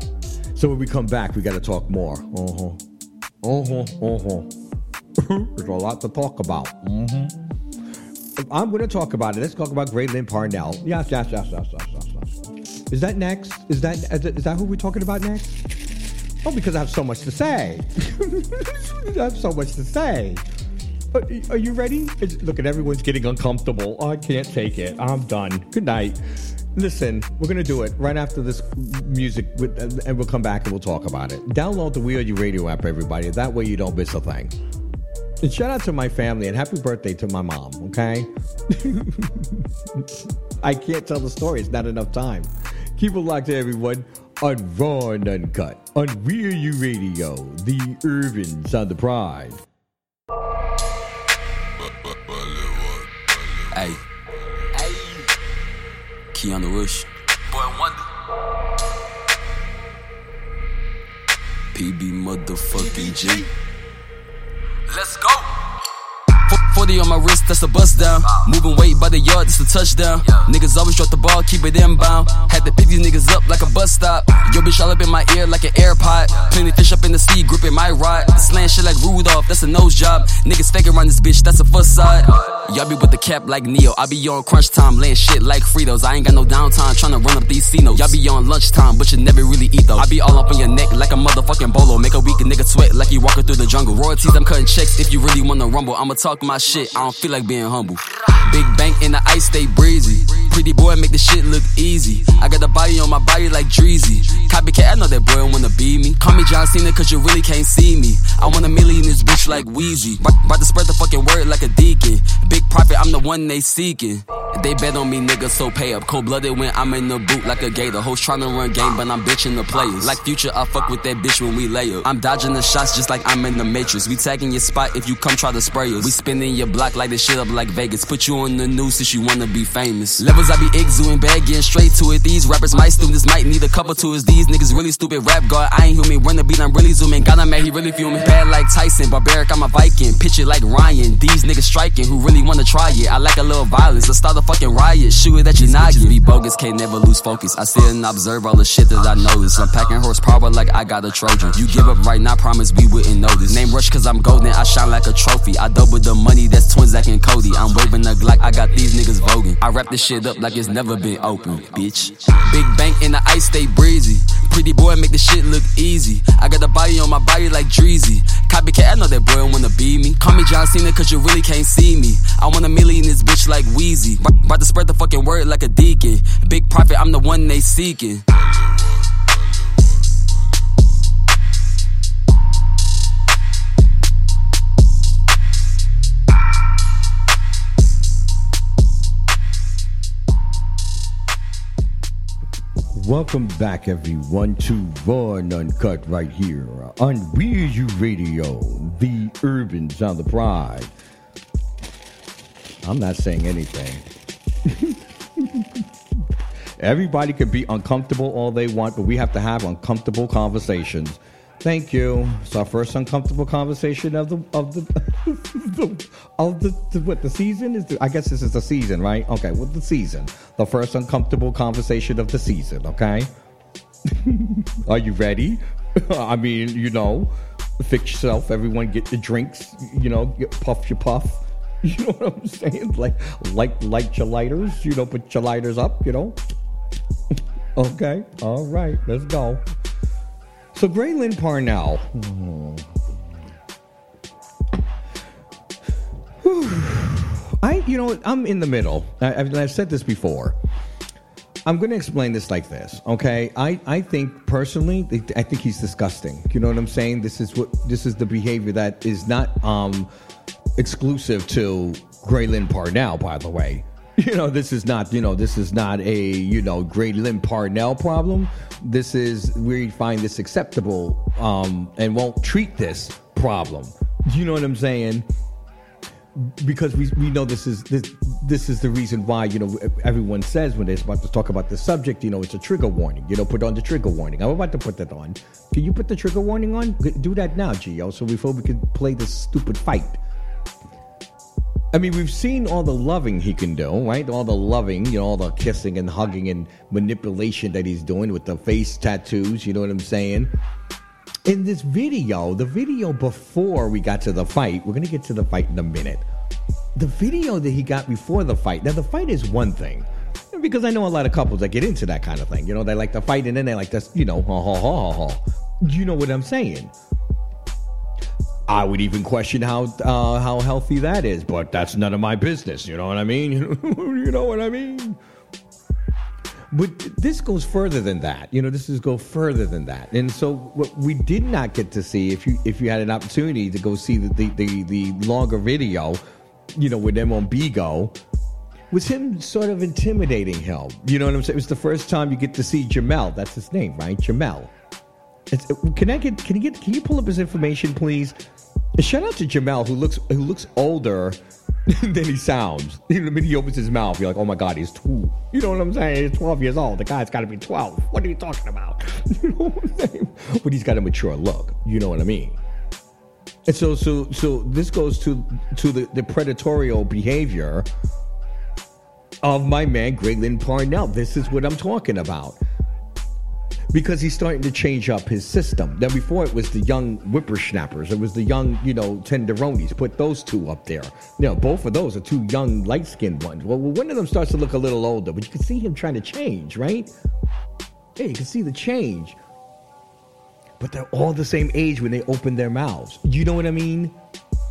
So when we come back, we got to talk more. Uh huh. Uh huh. Uh huh. There's a lot to talk about. I'm going to talk about it. Let's talk about Grayling Purnell. Yes, yes, yes, yes, yes, yes, yes. Is that next? Is that is that who we're talking about next? Oh, because I have so much to say. I have so much to say. Are, are you ready? It's, look at everyone's getting uncomfortable. Oh, I can't take it. I'm done. Good night. Listen, we're gonna do it right after this music, with, and we'll come back and we'll talk about it. Download the We Are You Radio app, everybody. That way you don't miss a thing. And shout out to my family and happy birthday to my mom, okay? I can't tell the story, it's not enough time. Keep it locked to everyone on Raw and Uncut on Real U Radio, the urban sound of pride. Hey. Hey. Keanu Rushh. Boy Wonder. PB motherfucking G. Let's go. 40 on my wrist, that's a bust down. Moving weight by the yard, that's a touchdown. Niggas always drop the ball, keep it inbound. Had to pick these niggas up like a bus stop. Yo, bitch, all up in my ear like an AirPod. Plenty fish up in the sea, gripping my rod. Slaying shit like Rudolph, that's a nose job. Niggas fake around this bitch, that's a facade. Y'all be with the cap like Neo. I be on crunch time, laying shit like Fritos. I ain't got no downtime, tryna run up these C-notes. Y'all be on lunchtime, but you never really eat though. I be all up on your neck like a motherfucking bolo. Make a weak nigga sweat like he walking through the jungle. Royalties, I'm cutting checks if you really wanna rumble. I'ma talk my shit, I don't feel like being humble. Big bank in the ice, stay breezy. Pretty boy, make the shit look easy. I got the body on my body like Dreezy. Copycat, I know that boy don't wanna be me. Call me John Cena, cause you really can't see me. I want a million this bitch like Wheezy. About to spread the fucking word like a deacon. Big profit, I'm the one they seeking. They bet on me, nigga, so pay up. Cold blooded when I'm in the boot like a gator. Hoes tryna run game, but I'm bitching the players. Like future, I fuck with that bitch when we lay up. I'm dodging the shots just like I'm in the Matrix. We tagging your spot if you come try to spray us. We spinning your block like this shit up like Vegas. Put you on the news since you wanna be famous. Levels I be exuding bad, getting straight to it. These rappers, my students might need a couple to us. These niggas really stupid. Rap guard, I ain't human. Run the beat, I'm really zooming. A man, he really fuming. Bad like Tyson, barbaric, I'm a Viking. Pitch it like Ryan. These niggas striking who really wanna try it. I like a little violence. Let's start a fucking riot. Shoot it at your noggin. be bogus, can't never lose focus. I sit and observe all the shit that I notice. I'm packing horsepower like I got a Trojan. You give up right now, promise we wouldn't this. Name Rush cause I'm golden, I shine like a trophy. I double the money, that's twins Zach and Cody. I'm waving the Glock, I got these niggas voguing. I wrap this shit up like it's never been open, bitch. Big bank in the ice, stay breezy. Pretty boy, make the shit look easy. I got the body on my body like Dreezy. Copycat, I know that boy wanna be me. Call me John Cena cause you really can't see me. I want a million this bitch like Wheezy. About to spread the fucking word like a deacon. Big profit, I'm the one they seeking. Welcome back, everyone, to Raw and Uncut right here on Weird You Radio, the urban sound of the pride. I'm not saying anything. Everybody can be uncomfortable all they want, but we have to have uncomfortable conversations. Thank you. It's our first uncomfortable conversation of the of the, the of the, the what the season is. The, I guess this is the season, right? Okay, well the season, the first uncomfortable conversation of the season. Okay, are you ready? I mean, you know, fix yourself. Everyone, get your drinks. You know, get, puff your puff. You know what I'm saying? Like, like, light your lighters. You know, put your lighters up. You know. okay. All right. Let's go. So Grayling Purnell. I, you know, I'm in the middle. I, I've, I've said this before. I'm going to explain this like this, okay? I, I think personally, I think he's disgusting. You know what I'm saying? This is what this is the behavior that is not um, exclusive to Grayling Purnell, by the way. You know, this is not, you know, this is not a, you know, great Grayling Purnell problem. This is we find this acceptable um, and won't treat this problem. You know what I'm saying? because we, we know this is this this is the reason why you know everyone says when they're about to talk about the subject you know it's a trigger warning you know put on the trigger warning I'm about to put that on can you put the trigger warning on do that now Gio so before we can play this stupid fight I mean we've seen all the loving he can do right all the loving you know all the kissing and hugging and manipulation that he's doing with the face tattoos you know what I'm saying in this video, the video before we got to the fight, we're going to get to the fight in a minute. The video that he got before the fight, now the fight is one thing. Because I know a lot of couples that get into that kind of thing. You know, they like to fight and then they like to, you know, ha ha ha ha ha. You know what I'm saying? I would even question how uh, how healthy that is, but that's none of my business. You know what I mean? you know what I mean? But this goes further than that. You know, this is go further than that. And so what we did not get to see, if you if you had an opportunity to go see the the, the, the longer video, you know, with them on Bigo, was him sort of intimidating him. You know what I'm saying? It was the first time you get to see Jamel. That's his name, right? Jamel. It's, can I get can you get can you pull up his information, please? Shout out to Jamel, who looks who looks older than he sounds. The minute he opens his mouth, you're like, oh my God, he's two. You know what I'm saying? He's 12 years old. The guy's got to be 12. What are you talking about? you know what I'm saying? But he's got a mature look. You know what I mean? And so, so, so this goes to to the, the predatorial behavior of my man Grayling Purnell. This is what I'm talking about because he's starting to change up his system. Now, before it was the young whippersnappers, it was the young, you know, tenderonis. Put those two up there. You know, both of those are two young, light skinned ones. Well, one of them starts to look a little older, but you can see him trying to change, right? Yeah, you can see the change. But they're all the same age when they open their mouths. You know what I mean?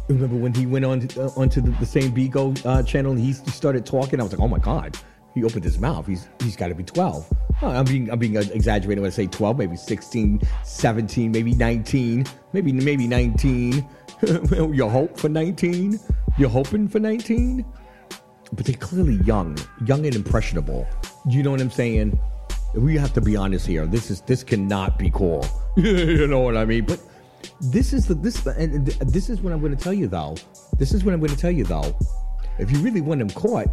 Remember when he went on to, uh, onto the, the same Bigo uh, channel and he started talking? I was like, oh my God he opened his mouth. He's he's got to be 12. Oh, I'm being I'm being exaggerating when I say 12, maybe 16, 17, maybe 19, maybe maybe 19. you hope for 19? You're hoping for 19? but they're clearly young, young and impressionable. You know what I'm saying? We have to be honest here. This is this cannot be cool. you know what I mean? But this is the this and this is what I'm going to tell you though. This is what I'm going to tell you though. If you really want him caught,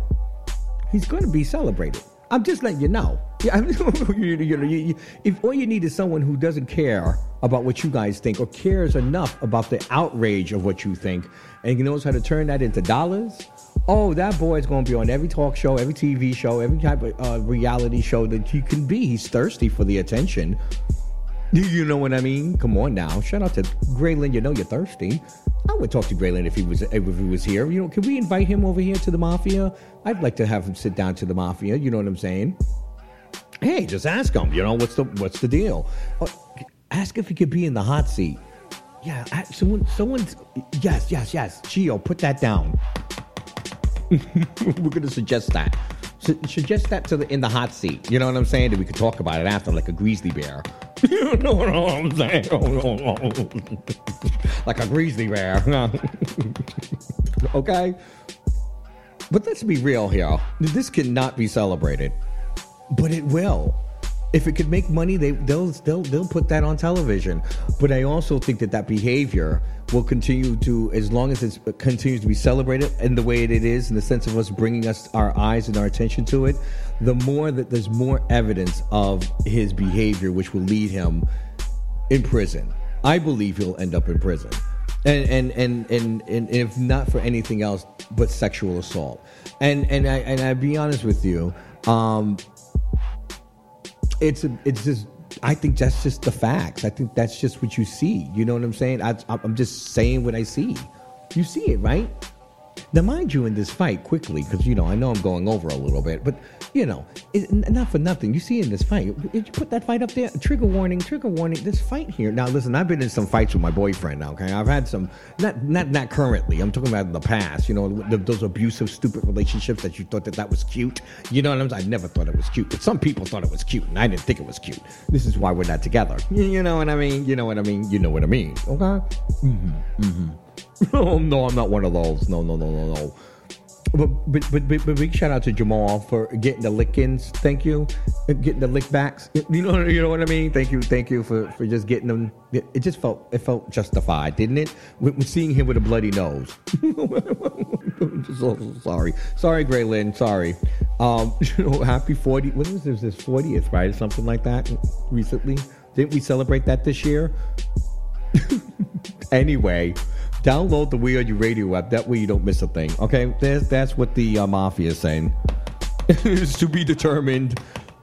he's going to be celebrated. I'm just letting you know. Yeah, you you, you, if all you need is someone who doesn't care about what you guys think or cares enough about the outrage of what you think and knows how to turn that into dollars, oh, that boy is going to be on every talk show, every TV show, every type of uh, reality show that he can be. He's thirsty for the attention. You- You know what I mean? Come on now. Shout out to Grayling. You know you're thirsty. I would talk to Grayling if he was if he was here. You know, can we invite him over here to the mafia? I'd like to have him sit down to the mafia. You know what I'm saying? Hey, just ask him. You know what's the what's the deal? Uh, ask if he could be in the hot seat. Yeah, a- someone, someone's. Yes, yes, yes. Gio, put that down. We're gonna suggest that. Su- suggest that to the in the hot seat. You know what I'm saying? That we could talk about it after, like a grizzly bear. You know what I'm saying? like a grizzly bear. okay. But let's be real here. This cannot be celebrated, but it will. If it could make money, they they'll they'll they'll put that on television. But I also think that that behavior will continue to, as long as it uh, continues to be celebrated in the way it is, in the sense of us bringing us our eyes and our attention to it, the more that there's more evidence of his behavior, which will lead him in prison. I believe he'll end up in prison. And and, and and and if not for anything else but sexual assault. And and I and I be honest with you, um it's a, it's just I think that's just the facts. I think that's just what you see. You know what I'm saying? I, I'm just saying what I see. You see it, right? Now, mind you, in this fight, quickly, because you know I know I'm going over a little bit, but you know, it, not for nothing. You see in this fight, you put that fight up there? Trigger warning, trigger warning. This fight here. Now, listen, I've been in some fights with my boyfriend. Now, okay, I've had some, not not not currently. I'm talking about in the past. You know, th those abusive, stupid relationships that you thought that that was cute. You know what I'm saying? I never thought it was cute, but some people thought it was cute, and I didn't think it was cute. This is why we're not together. You, you know what I mean? You know what I mean? You know what I mean? Okay. Mm-hmm. Mm-hmm. oh no, I'm not one of those. No, no, no, no, no. But, but but but big shout out to Jamal for getting the lick-ins. Thank you, Uh, getting the lick backs. You know you know what I mean. Thank you thank you for, for just getting them. It, just felt it felt justified, didn't it? With, seeing him with a bloody nose. so, so sorry, sorry, Grayling. Sorry. Um, you know, happy forty. What was this? This fortieth, right? Something like that. Recently, didn't we celebrate that this year? anyway, download the We Are You Radio app. That way you don't miss a thing. Okay, that's that's what the uh, mafia is saying. it's to be determined,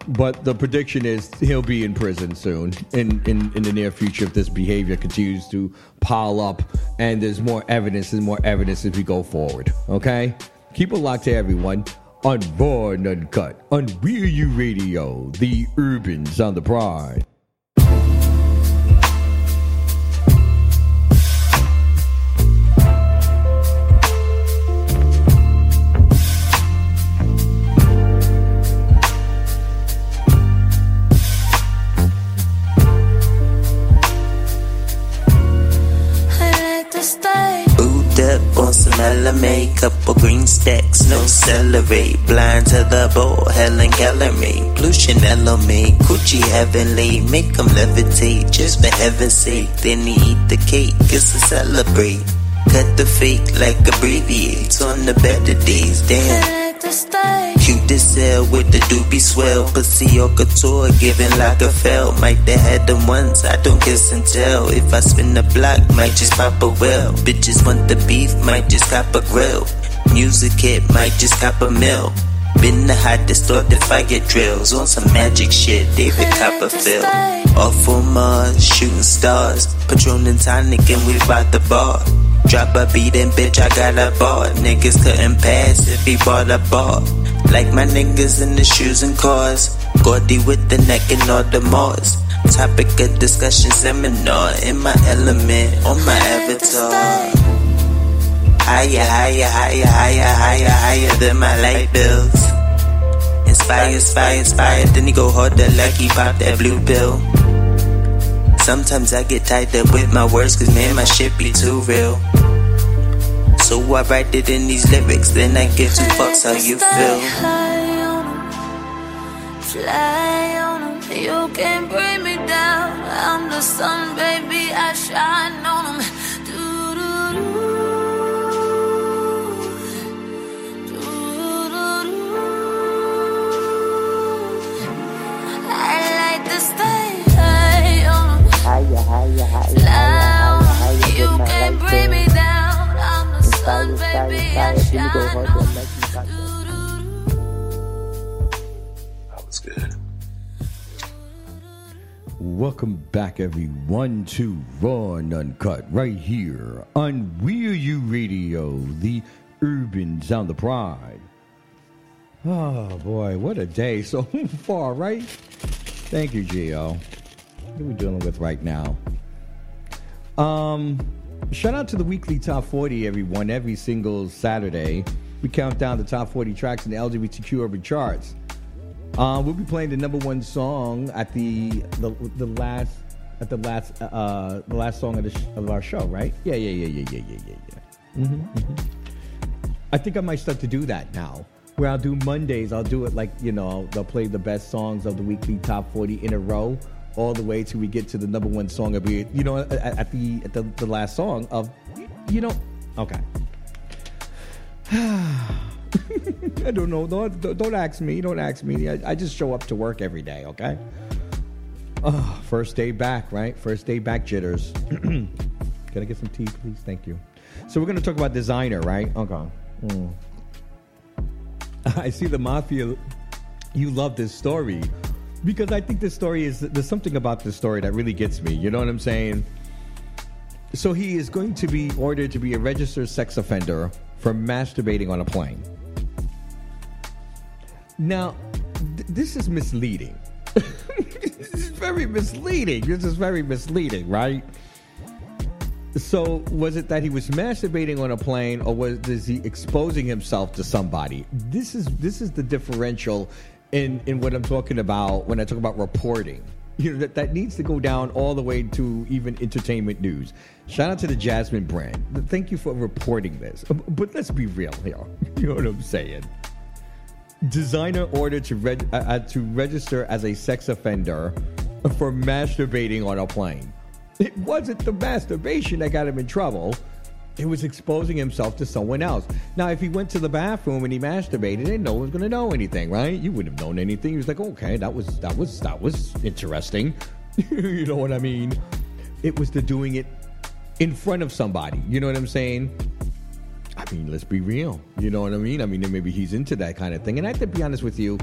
but the prediction is he'll be in prison soon, in, in in the near future if this behavior continues to pile up and there's more evidence and more evidence as we go forward. Okay, keep it locked to everyone. On Raw and Uncut, on We Are You Radio, the urban sound of pride. On some makeup or green stacks, no celery. Blind to the ball, Helen Keller me. Blue Chanel on me, Gucci heavenly. Make them levitate just for heaven's sake. Then he eat the cake, it's a celebrate. Cut the fake like abbreviates on the better days, damn. Cute as hell with the doobie swell. Pussy or couture, giving like a fell. Might have had them once, I don't kiss and tell. If I spin the block, might just pop a well. Bitches want the beef, might just cop a grill. Music hit, might just cop a mill. Been the hottest or the fire drills. On some magic shit, David Copperfield. Off on Mars, shooting stars. Patron and tonic, and we bout the bar. Drop a beat and bitch, I got a bar. Niggas couldn't pass if he bought a bar. Like my niggas in the shoes and cars. Gordy with the neck and all the Mars. Topic of discussion seminar. In my element, on my avatar. Higher, higher, higher, higher, higher, higher than my light bills. Inspire, inspire, inspire. Then he go harder like he pop that blue pill. Sometimes I get tied up with my words, cause man, my shit be too real. So I write it in these lyrics, then I give two fucks how you feel. High on 'em, fly on 'em. You can't bring me down. I'm the sun, baby. I shine on 'em. I like to stay high on 'em, Higher, higher, higher, fly higher, on 'em. higher, higher. You Good night, can like bring me this. down. Hold on on. 'em. Make me start. That was good. Welcome back, everyone, to Raw and Uncut, right here on Real You Radio, the urban sound of pride. Oh boy, what a day so far, right? Thank you, Gio. What are we dealing with right now? Um, shout out to the weekly top 40, everyone. Every single Saturday, we count down the top 40 tracks in the LGBTQ urban charts. Uh, we'll be playing the number one song at the the, the last at the last uh the last song of the sh- of our show, right? Yeah, yeah, yeah, yeah, yeah, yeah, yeah, yeah. hmm I think I might start to do that now. Where I'll do Mondays, I'll do it like you know they'll play the best songs of the weekly top forty in a row, all the way till we get to the number one song of you know at, at the at the, the last song of you know okay. I don't know. Don't, don't- ask me. Don't ask me. I, I just show up to work every day, okay? Oh, first day back, right? First day back jitters. Can I get some tea, please? Thank you. So we're to talk about designer, right? Okay. Mm. I see the mafia. You love this story because I think this story is there's something about this story that really gets me. You know what I'm saying? So he is going to be ordered to be a registered sex offender for masturbating on a plane. Now, th- this is misleading. this is very misleading. This is very misleading, right? So, was it that he was masturbating on a plane, or was is he exposing himself to somebody? This is this is the differential in in what I'm talking about when I talk about reporting. You know that that needs to go down all the way to even entertainment news. Shout out to the Jasmine brand. Thank you for reporting this. But let's be real here. You know what I'm saying? designer ordered to reg- uh, uh, to register as a sex offender for masturbating on a plane. It wasn't the masturbation that got him in trouble. It was exposing himself to someone else. Now, if he went to the bathroom and he masturbated, then no one's going to know anything, right? You wouldn't have known anything. He was like, okay, that was that was that was interesting. you know what I mean? It was the doing it in front of somebody. You know what I'm saying? I mean, let's be real. You know what I mean? I mean, maybe he's into that kind of thing. And I have to be honest with you,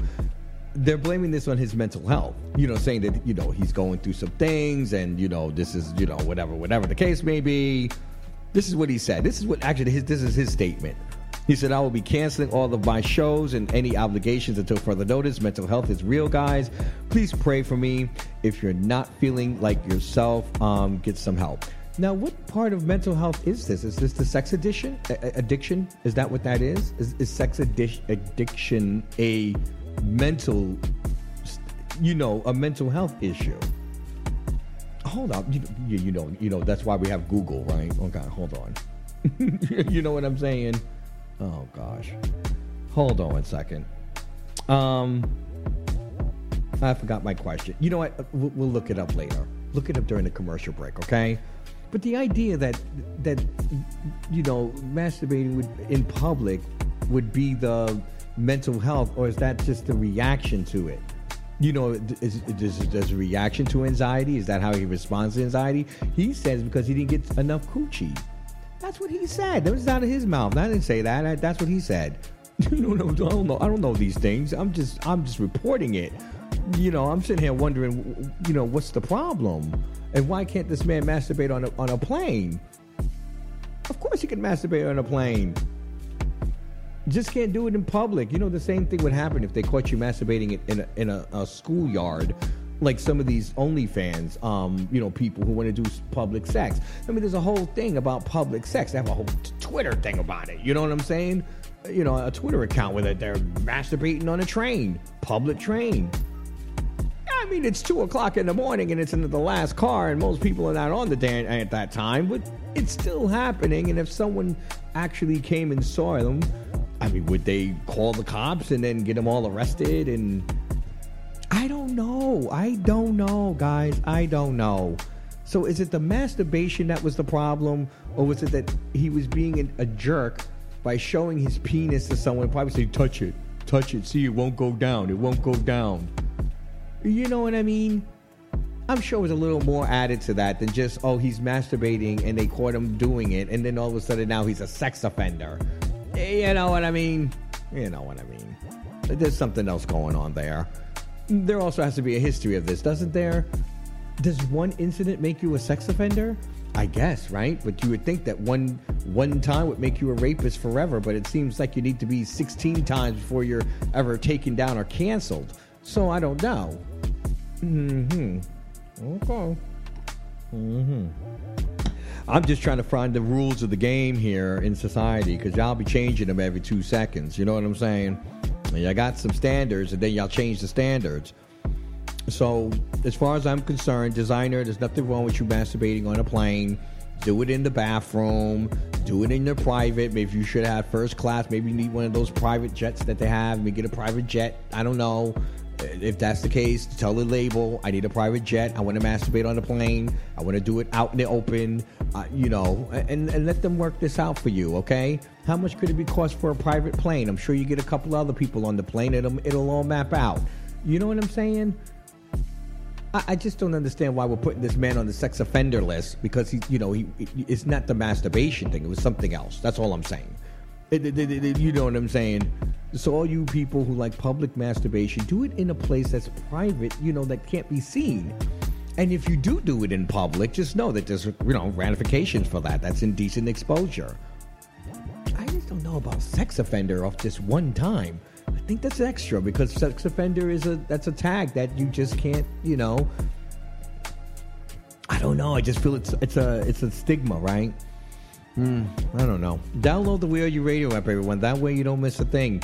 they're blaming this on his mental health. You know, saying that, you know, he's going through some things and, you know, this is, you know, whatever, whatever the case may be. This is what he said. This is what actually his this is his statement. He said, I will be canceling all of my shows and any obligations until further notice. Mental health is real, guys. Please pray for me. If you're not feeling like yourself, um, get some help. Now, what part of mental health is this? Is this the sex addiction? A- addiction? Is that what that is? Is, is sex addi- addiction a mental, you know, a mental health issue? Hold on, you, you, know, you know. That's why we have Google, right? Okay, hold on. you know what I'm saying? Oh gosh, hold on one second. Um, I forgot my question. You know what? We'll, we'll look it up later. Look it up during the commercial break, okay? But the idea that that you know masturbating would, in public would be the mental health, or is that just the reaction to it? You know, is, is, a reaction to anxiety? Is that how he responds to anxiety? He says because he didn't get enough coochie. That's what he said. That was out of his mouth. I didn't say that. That's what he said. I don't know. I don't know these things. I'm just I'm just reporting it. You know, I'm sitting here wondering, you know, what's the problem, and why can't this man masturbate on a on a plane? Of course, he can masturbate on a plane. Just can't do it in public. You know, the same thing would happen if they caught you masturbating in a, in a, a schoolyard, like some of these OnlyFans, um, you know, people who want to do public sex. I mean, there's a whole thing about public sex. They have a whole Twitter thing about it. You know what I'm saying? You know, a Twitter account where they're- masturbating on a train, public train. I mean, it's two o'clock in the morning and it's in the last car, and most people are not on the dance at that time, but it's still happening. And if someone actually came and saw them, I mean, would they call the cops and then get them all arrested? And I don't know. I don't know, guys. I don't know. So is it the masturbation that was the problem, or was it that he was being an, a jerk by showing his penis to someone? Probably say, "Touch it, touch it. See, it won't go down. It won't go down." You know what I mean? I'm sure it was a little more added to that than just, oh, he's masturbating and they caught him doing it, and then all of a sudden now he's a sex offender. You know what I mean? You know what I mean? There's something else going on there. There also has to be a history of this, doesn't there? Does one incident make you a sex offender? I guess, right? But you would think that one one time would make you a rapist forever, but it seems like you need to be 16 times before you're ever taken down or canceled. So I don't know. Mm-hmm. Okay. Hmm. I'm just trying to find the rules of the game here in society because y'all be changing them every two seconds. You know what I'm saying? And y'all got some standards, and then y'all change the standards. So, as far as I'm concerned, designer, there's nothing wrong with you masturbating on a plane. Do it in the bathroom. Do it in your private. Maybe you should have first class. Maybe you need one of those private jets that they have. Maybe get a private jet. I don't know. If that's the case, tell the label, I need a private jet. I want to masturbate on the plane. I want to do it out in the open, uh, you know, and, and let them work this out for you, okay? How much could it be cost for a private plane? I'm sure you get a couple other people on the plane, it'll, it'll all map out. You know what I'm saying? I, I just don't understand why we're putting this man on the sex offender list because he, you know, he, it's not the masturbation thing. It was something else. That's all I'm saying. You know what I'm saying? So all you people who like public masturbation, do it in a place that's private, you know, that can't be seen. And if you do do it in public, just know that there's, you know, ramifications for that. That's indecent exposure. I just don't know about sex offender off just one time. I think that's extra because sex offender is a that's a tag that you just can't, you know. I don't know. I just feel it's it's a it's a stigma, right? Hmm, I don't know. Download the Wheel You Radio app, everyone. That way you don't miss a thing.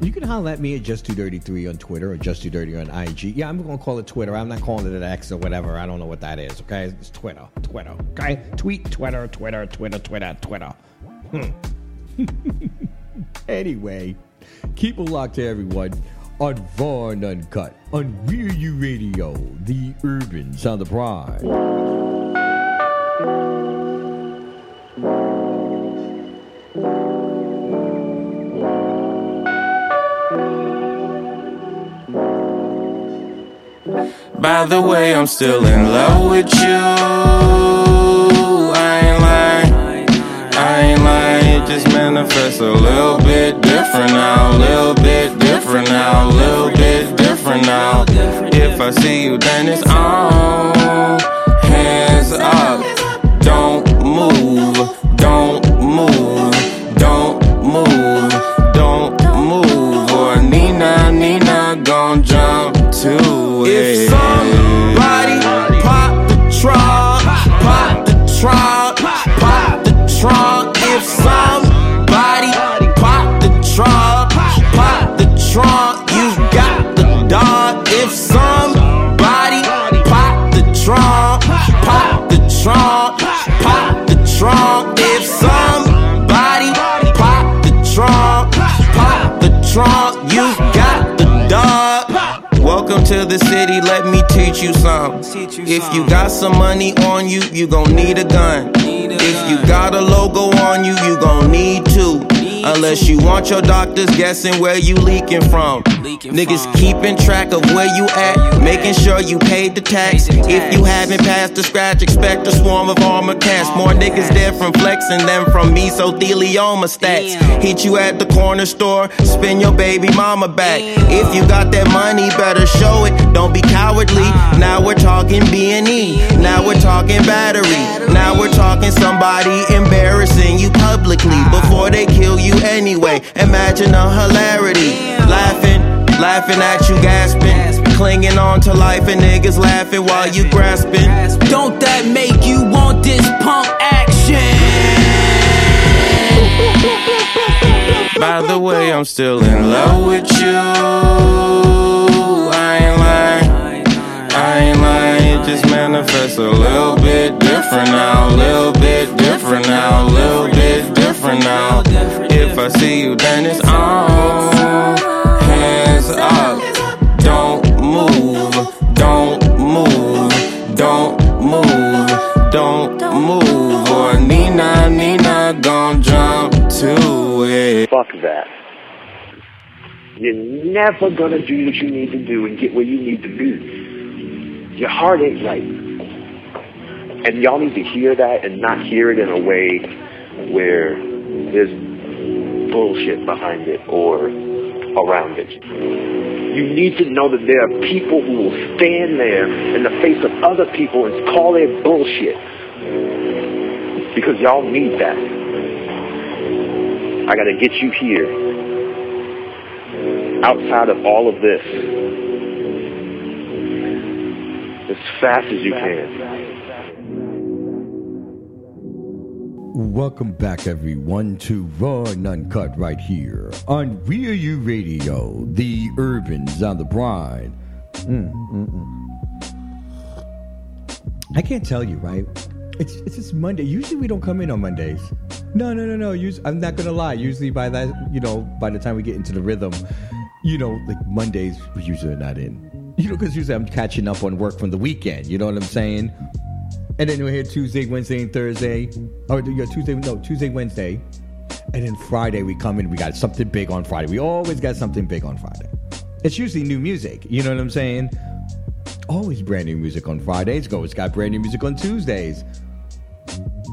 You can holler at me at Just Too Dirty Three on Twitter or Just Too Dirty on IG. Yeah, I'm gonna call it Twitter. I'm not calling it an X or whatever. I don't know what that is. Okay, it's Twitter, Twitter. Okay, tweet, Twitter, Twitter, Twitter, Twitter, Twitter. Hmm. anyway, keep it locked to everyone on Raw and Uncut on Real You Radio, the urban sound of pride. By the way, I'm still in love with you. I ain't lying. I ain't lying. It just manifests a little bit different now. Little bit different now. Little bit different now. If I see you, then it's on. Hands up. Don't move. Don't the city, let me teach you something. If you got some money on you, you gon' need a gun. If you got a logo on you, you gon' need two. Unless you want your doctors guessing where you leaking from. Niggas keeping track of where you at, making sure you paid the tax. If you haven't passed the scratch, expect a swarm of armored cats. More niggas dead from flexing than from mesothelioma stats. Hit you at the corner store, spin your baby mama back. If you got that money, better show it. Don't be cowardly. Now we're talking B&E. Now we're talking battery. Now we're talking somebody embarrassing you publicly before they kill you anyway. Imagine a hilarity. Laughing, laughing at you gasping. Clinging on to life and niggas laughing while you grasping. Don't that make you want this punk action? By the way, I'm still in love with you. I ain't lying. I ain't lying just manifest a little bit different now, a little bit different now, a little bit different now. See you, then it's on. Hands up, don't move, don't move, don't move, don't move. Or Nina, Nina gon' jump to it. Fuck that. You're never gonna do what you need to do and get where you need to be. Your heart ain't right. And y'all need to hear that and not hear it in a way where there's bullshit behind it or around it. You need to know that there are people who will stand there in the face of other people and call their bullshit. Because y'all need that. I gotta get you here. Outside of all of this. As fast as you can. Welcome back, everyone, to Raw and Uncut right here on Real U Radio, the Urbans on the Bride. Mm, mm, mm. I can't tell you, right? It's it's just Monday. Usually we don't come in on Mondays. No, no, no, no. I'm not gonna lie. Usually by that, you know, by the time we get into the rhythm, you know, like Mondays we usually are not in. You know, because usually I'm catching up on work from the weekend. You know what I'm saying? And then we're here Tuesday, Wednesday, and Thursday. Or yeah, Tuesday, no, Tuesday, Wednesday. And then Friday we come in, we got something big on Friday. We always got something big on Friday. It's usually new music. You know what I'm saying? Always brand new music on Fridays. Go, it's got brand new music on Tuesdays.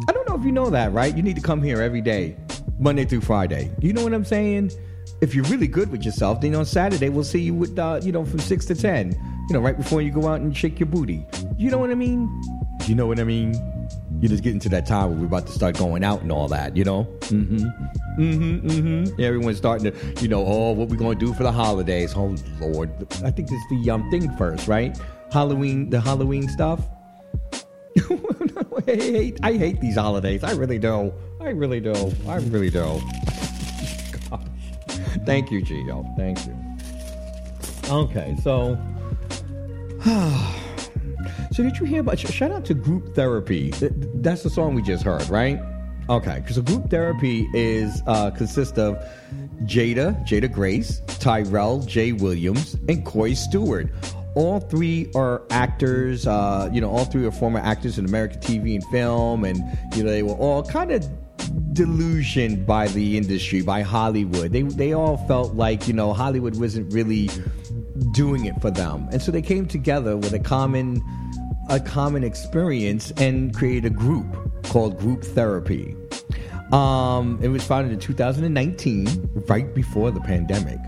I don't know if you know that, right? You need to come here every day, Monday through Friday. You know what I'm saying? If you're really good with yourself, then on Saturday we'll see you with, uh, you know, from six to ten. You know, right before you go out and shake your booty. You know what I mean? You know what I mean? You're just getting to that time where we're about to start going out and all that. You know? Mm-hmm. Mm-hmm. Mm-hmm. Everyone's starting to, you know, oh, what we gonna do for the holidays? Oh Lord, I think it's the um thing first, right? Halloween, the Halloween stuff. I hate, I hate these holidays. I really do. I really do. I really do. Thank you, Gio. Thank you. Okay, so. so did you hear about? Shout out to Group Therapy. That's the song we just heard, right? Okay, because group therapy is uh, consists of Jada, Jada Grace, Tyrel J. Williams, and Coy Stewart. All three are actors. Uh, you know, all three are former actors in American TV and film, and you know they were all kind of delusioned by the industry, by Hollywood. They they all felt like you know Hollywood wasn't really doing it for them, and so they came together with a common a common experience and created a group called Group Therapy. Um, it was founded in 2019, right before the pandemic.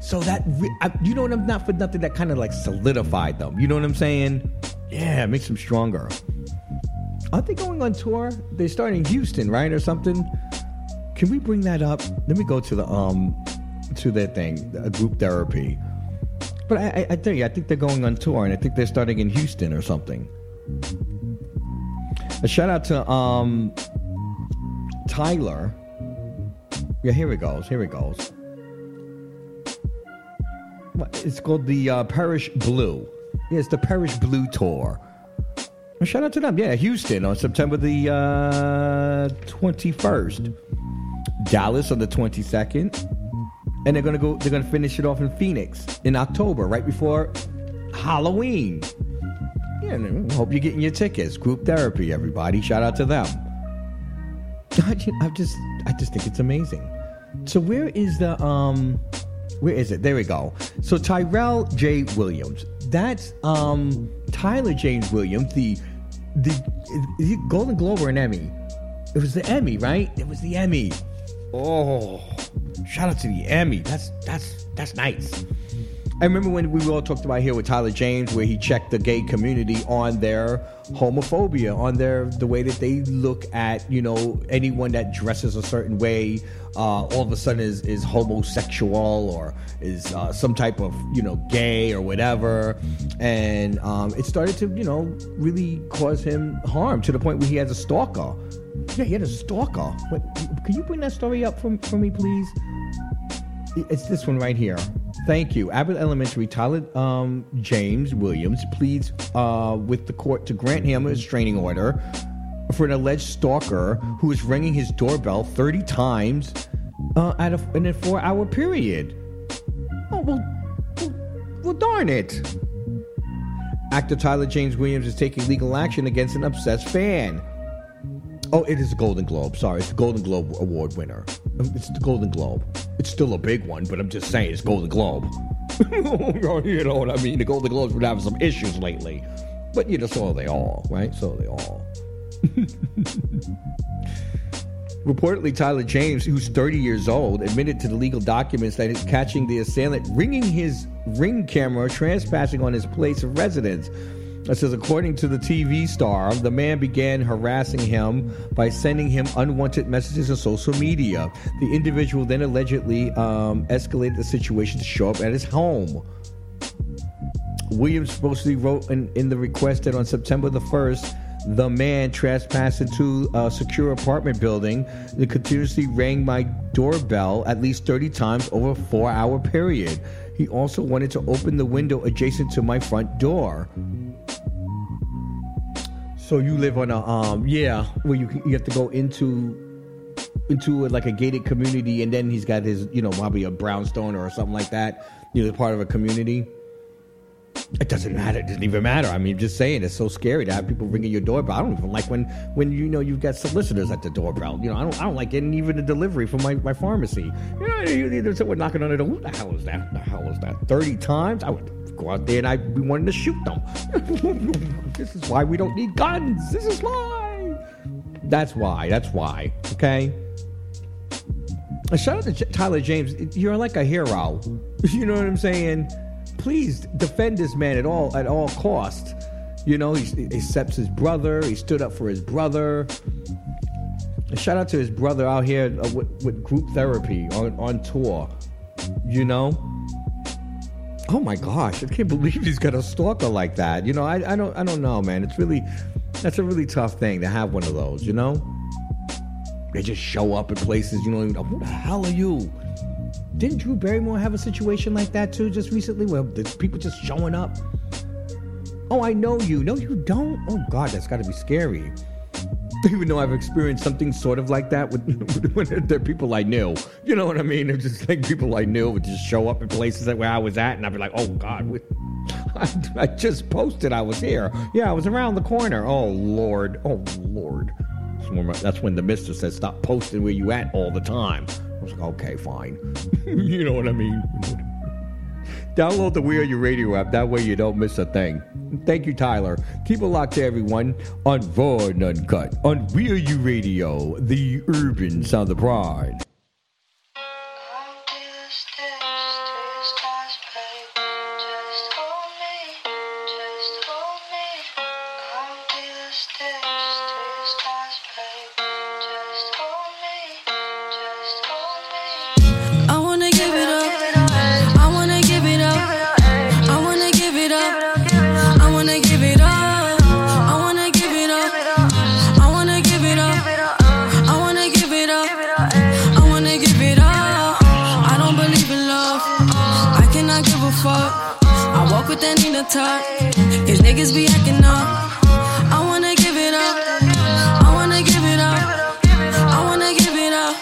So that re- I, you know what I'm not for nothing. That kind of like solidified them. You know what I'm saying? Yeah, makes them stronger. Aren't they going on tour? They're starting Houston, right, or something? Can we bring that up? Let me go to the um to their thing, group therapy. But I, I, tell you, I think they're going on tour, and I think they're starting in Houston or something. A shout out to um Tyler. Yeah, here it goes. Here it goes. It's called the uh, Parish Blue. Yeah, it's the Parish Blue tour. Well, shout out to them. Yeah, Houston on September the uh, 21st. Dallas on the 22nd. And they're gonna go they're gonna finish it off in Phoenix in October, right before Halloween. Yeah, hope you're getting your tickets. Group therapy, everybody. Shout out to them. I ju- I just I just think it's amazing. So where is the um where is it? There we go. So Tyrel J. Williams. That's um Tyler James Williams, the the, the Golden Globe or an Emmy. It was the Emmy, right? It was the Emmy. Oh, shout out to the Emmy. That's that's that's nice. I remember when we all talked about here with Tyler James, where he checked the gay community on their homophobia, on their the way that they look at you know anyone that dresses a certain way, uh, all of a sudden is is homosexual or is uh, some type of you know gay or whatever, and um, it started to you know really cause him harm to the point where he has a stalker. Yeah, he had a stalker. Wait, can you bring that story up for, for me, please? It's this one right here. Thank you. Abbott Elementary, Tyler um, James Williams pleads uh, with the court to grant him a restraining order for an alleged stalker who is ringing his doorbell 30 times uh, at a, in a four hour period. Oh, well, well, well, darn it. Actor Tyler James Williams is taking legal action against an obsessed fan. Oh, it is a Golden Globe. Sorry, it's the Golden Globe Award winner. Um, it's the Golden Globe. It's still a big one, but I'm just saying it's Golden Globe. you know what I mean? The Golden Globes been having some issues lately, but you know, so are they all, right? So are they all. Reportedly, Tyler James, who's 30 years old, admitted to the legal documents that he's catching the assailant ringing his ring camera, trespassing on his place of residence. It says, according to the TV star, the man began harassing him by sending him unwanted messages on social media. The individual then allegedly um, escalated the situation to show up at his home. Williams supposedly wrote in, in the request that on September the 1st, the man trespassed into a secure apartment building and continuously rang my doorbell at least 30 times over a four hour period. He also wanted to open the window adjacent to my front door. So you live on a um yeah where you you have to go into into a, like a gated community and then he's got his you know probably a brownstone or something like that you know part of a community. It doesn't matter. It doesn't even matter. I mean, just saying, it's so scary to have people ringing your doorbell. I don't even like when when you know you've got solicitors at the doorbell. You know, I don't I don't like getting even a delivery from my, my pharmacy. You know, there's someone knocking on the door. Who the hell is that? The hell is that? Thirty times? I would go out there and I'd be wanting to shoot them. this is why we don't need guns. This is why. That's why. That's why. Okay. Uh, Shout out to Tyler James. You're like a hero. You know what I'm saying? Please defend this man at all at all cost. You know, he, he accepts his brother. He stood up for his brother. Shout out to his brother out here uh, with, with group therapy on, on tour. You know? Oh my gosh, I can't believe he's got a stalker like that. You know, I, I don't I don't know, man. It's really that's a really tough thing to have one of those, you know? They just show up in places you know who the hell are you? Didn't Drew Barrymore have a situation like that too just recently where the people just showing up? Oh, I know you. No, you don't. Oh God, that's got to be scary. Even though I've experienced something sort of like that with when they're people I knew. You know what I mean? It's just like people I knew would just show up in places that where I was at, and I'd be like, "Oh God, I, I just posted I was here. Yeah, I was around the corner. Oh Lord, oh Lord." That's when, the mister said, "Stop posting where you at all the time." Was like, "Okay, fine." you know what I mean? Download the We Are Your Radio app. That way you don't miss a thing. Thank you, Tyler. Keep it locked to everyone on Raw Uncut on We Are You Radio, the urban sound of pride. Tuck. Cause niggas be acting up. I wanna give it up. I wanna give it up. I wanna give it up.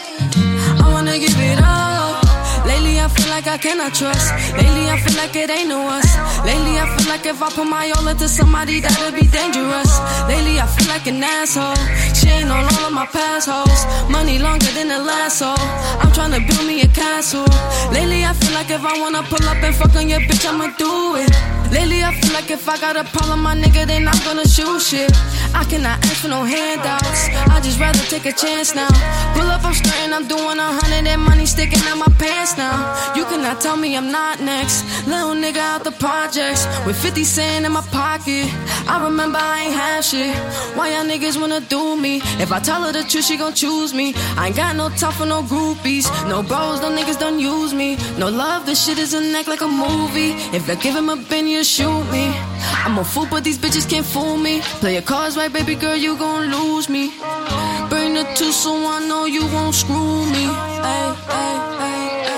I wanna give it up. Lately, I feel like I cannot trust. Lately, I feel like it ain't no us. Lately, I feel like if I put my all into somebody, that'll be dangerous. Lately, I feel like an asshole. She ain't on all of my past hoes. Money longer than a lasso. I'm trying to build me a castle. Lately, I feel like if I wanna pull up and fuck on your bitch, I'ma do it. Lately, I feel like if I got a problem, my nigga, then I'm gonna shoot shit. I cannot ask for no handouts. I just rather take a chance now. Pull up, I'm straight, I'm doing a hundred and money sticking out my pants now. You cannot tell me I'm not next. Little nigga out the projects with 50 cent in my pocket. I remember I ain't have shit. Why y'all niggas wanna do me? If I tell her the truth, she gon' choose me. I ain't got no time for no groupies. No bros, no niggas don't use me. No love, this shit is an act like a movie. If I give him a bin, you shoot me. I'm a fool, but these bitches can't fool me. Play your cards right, baby girl, you gon' lose me. Bring the two so I know you won't screw me. Ay, ay, ay,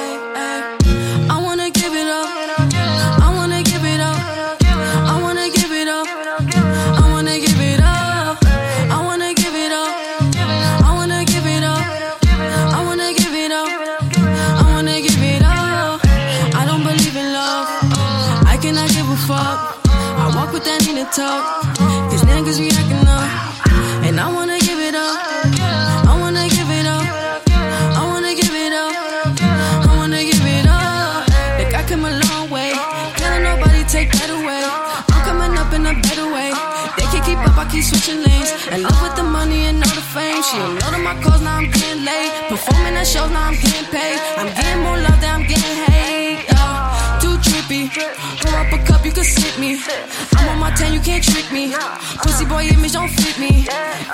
talk. Cause niggas be acting up. And I wanna give it up. I wanna give it up. I wanna give it up. I wanna give it up. Like I come a long way. Can't let nobody take that away. I'm coming up in a better way. They can't keep up, I keep switching lanes. In love with the money and all the fame. She that my calls, now I'm getting late. Performing at shows, now I'm getting paid. I'm getting more love than I'm getting hate. Uh, too trippy. Pour up a cup, you can sip me. I'm on my 10, you can't trick me. Pussy boy image don't fit me. Hey.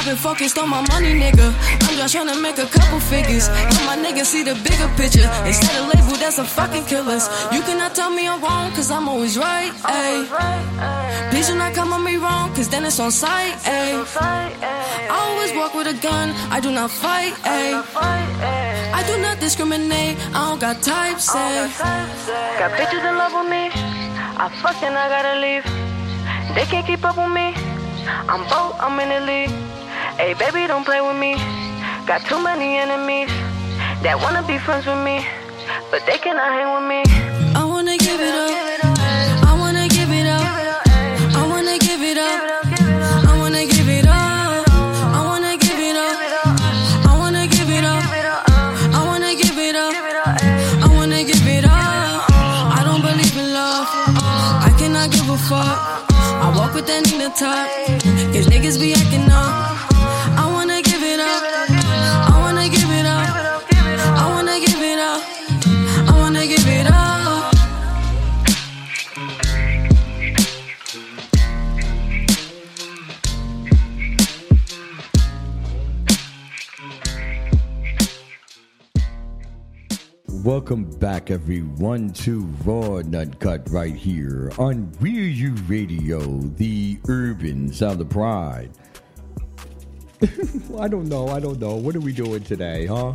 I've been focused on my money, nigga. I'm just trying to make a couple figures. Let my niggas see the bigger picture. Instead of label, that's a fucking killers. You cannot tell me I'm wrong, cause I'm always right, ayy. Please do not come on me wrong, cause then it's on sight, ayy. I always walk with a gun, I do not fight, ayy. I do not discriminate, I don't got types, ayy. Got bitches in love with me. I fucked and I gotta leave. They can't keep up with me. I'm bold, I'm in the league. Hey, baby, don't play with me. Got too many enemies that wanna be friends with me, but they cannot hang with me. I wanna give it up. Welcome back, everyone, to Raw and Uncut right here on Rear You Radio, the urban sound of pride. I don't know. I don't know. What are we doing today, huh?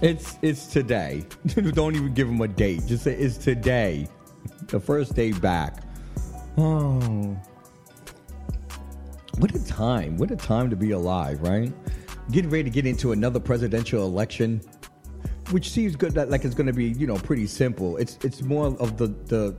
It's it's today. don't even give them a date. Just say it's today, the first day back. Oh, what a time! What a time to be alive, right? Getting ready to get into another presidential election which seems good that like it's going to be you know pretty simple. It's it's more of the the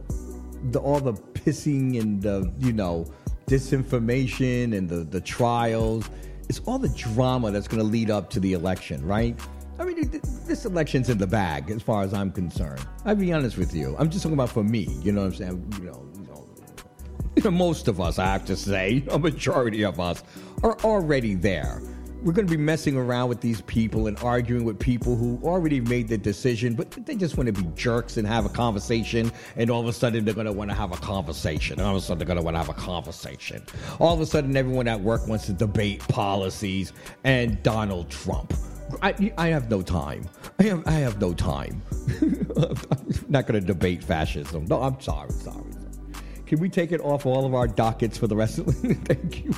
the all the pissing and the you know disinformation and the the trials. It's all the drama that's going to lead up to the election right? I mean this election's in the bag as far as i'm concerned. I'll be honest with you. I'm just talking about for me you know what i'm saying? You know, you know most of us i have to say a majority of us are already there we're going to be messing around with these people and arguing with people who already made the decision, but they just want to be jerks and have a conversation. And all of a sudden, they're going to want to have a conversation. And all of a sudden, they're going to want to have a conversation. All of a sudden, everyone at work wants to debate policies and Donald Trump. I, I have no time. I have, I have no time. I'm not going to debate fascism. No, I'm sorry, sorry. Can we take it off all of our dockets for the rest of the Thank you.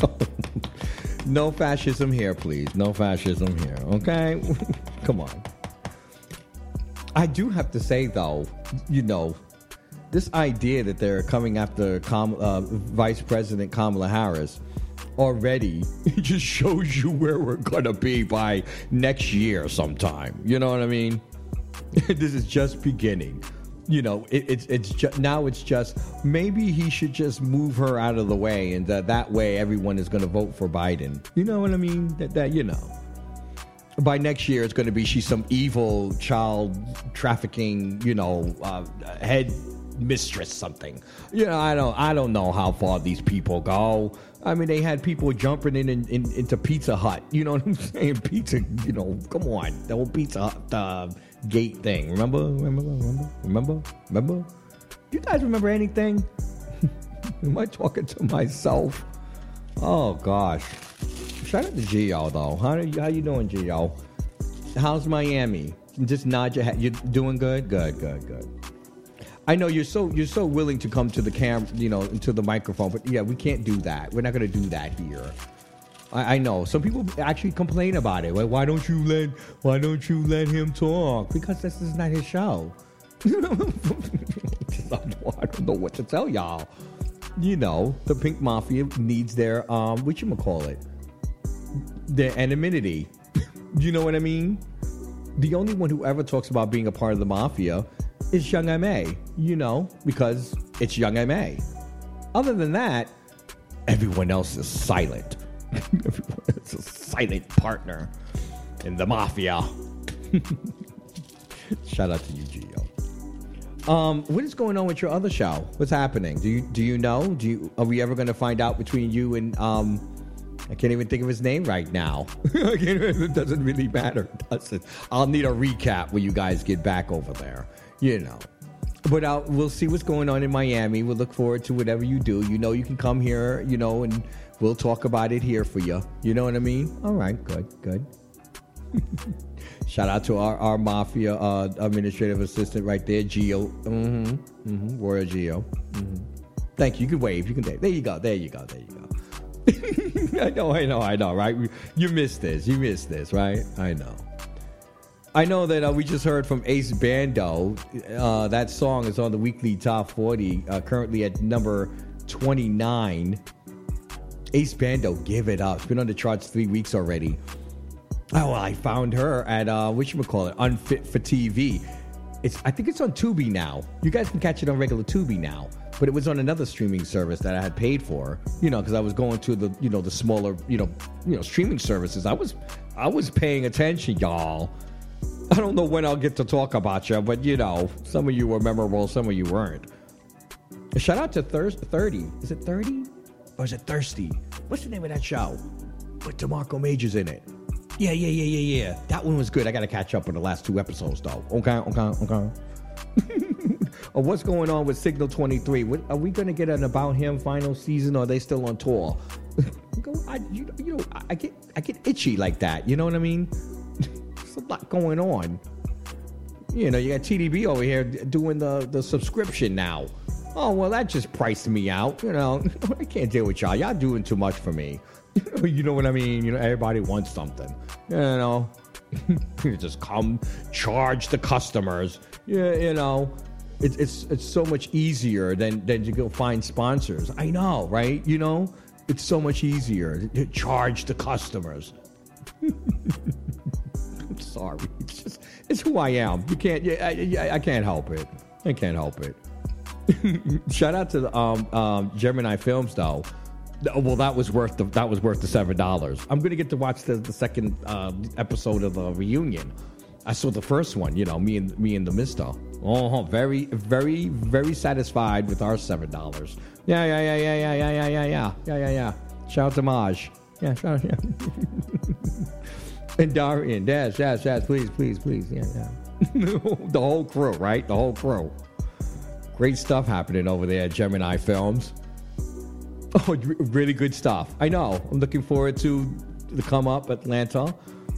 No fascism here, please. No fascism here, okay? Come on. I do have to say, though, you know, this idea that they're coming after Kam- uh, Vice President Kamala Harris already just shows you where we're gonna be by next year sometime. You know what I mean? this is just beginning. You know, it, it's it's just now it's just maybe he should just move her out of the way, and that that way everyone is going to vote for Biden. You know what I mean? That that you know. By next year, it's going to be she's some evil child trafficking, you know, uh, head mistress something. You know, I don't I don't know how far these people go. I mean, they had people jumping in, in, in into Pizza Hut. You know what I'm saying? Pizza. You know, come on, the whole Pizza Hut uh, gate thing. Remember? Remember? Remember? Remember? Remember? Do you guys remember anything? Am I talking to myself? Oh gosh. Shout out to Gio though. How are you how you doing, Gio? How's Miami? Just nod your head. You're doing good. Good. Good. Good. I know you're so you're so willing to come to the cam, you know, to the microphone, but yeah, we can't do that. We're not going to do that here. I, I know some people actually complain about it. Like, why don't you let why don't you let him talk? Because this is not his show. I don't know what to tell y'all. You know, the Pynk Mafia needs their um, what you call it, their anonymity. you know what I mean? The only one who ever talks about being a part of the mafia is Young MA, you know, because it's Young MA. Other than that, everyone else is silent. Is a silent partner in the mafia. Shout out to you, Gio. Um, what is going on with your other show? What's happening? Do you do you know? Do you are we ever going to find out between you and um? I can't even think of his name right now. It doesn't really matter, does it? I'll need a recap when you guys get back over there. You know. But uh, we'll see what's going on in Miami. We'll look forward to whatever you do. You know, you can come here, you know, and we'll talk about it here for you. You know what I mean? All right, good, good. Shout out to our, our mafia uh, administrative assistant right there, Geo. Mm-hmm. Mm-hmm. Royal Geo. Mm-hmm. Thank you. You can wave. You can wave. There you go. There you go. There you go. I know, I know, I know, right? You missed this. You missed this, right? I know. I know that uh, we just heard from Acee Bando. Uh, that song is on the weekly top 40, uh, currently at number 29. Acee Bando, give it up. It's been on the charts three weeks already. Oh, I found her at, uh, what you call it, Unfit for TV. It's, I think it's on Tubi now. You guys can catch it on regular Tubi now but it was on another streaming service that I had paid for. You know, because I was going to the you know the smaller you know you know streaming services. I was I was paying attention, y'all. I don't know when I'll get to talk about you, but you know, some of you were memorable, some of you weren't. Shout out to Thir- 30. Is it 30? Or is it Thirsty? What's the name of that show? With DeMarco Majors in it. Yeah, yeah, yeah, yeah, yeah. That one was good. I got to catch up on the last two episodes, though. Okay, okay, okay. or what's going on with Signal 23? What, are we going to get an About Him final season or are they still on tour? I, you, you know, I get, I get itchy like that. You know what I mean? There's a lot going on. You know, you got TDB over here doing the, the subscription now. Oh, well, that just priced me out. You know, I can't deal with y'all. Y'all doing too much for me. you know what I mean? You know, everybody wants something. You know, you just come charge the customers. Yeah, you know, it's it's it's so much easier than than to go find sponsors. I know, right? You know, it's so much easier to charge the customers. I'm sorry. It's just it's who I am. You can't. I, I, I can't help it. I can't help it. Shout out to um, um, Gemini Films though. Well, that was worth the that was worth the seven dollars. I'm gonna get to watch the, the second uh, episode of the reunion. I saw the first one. You know, me and me and the Mister. Oh, very, very, very satisfied with our seven dollars. Yeah, yeah, yeah, yeah, yeah, yeah, yeah, yeah, yeah, yeah, yeah, yeah. Shout out to Maj. Yeah, shout out. Yeah. and Darian, yes, yes, yes. Please, please, please. Yeah, yeah. the whole crew, right? The whole crew. Great stuff happening over there at Gemini Films. Oh, really good stuff. I know. I'm looking forward to the come up Atlanta.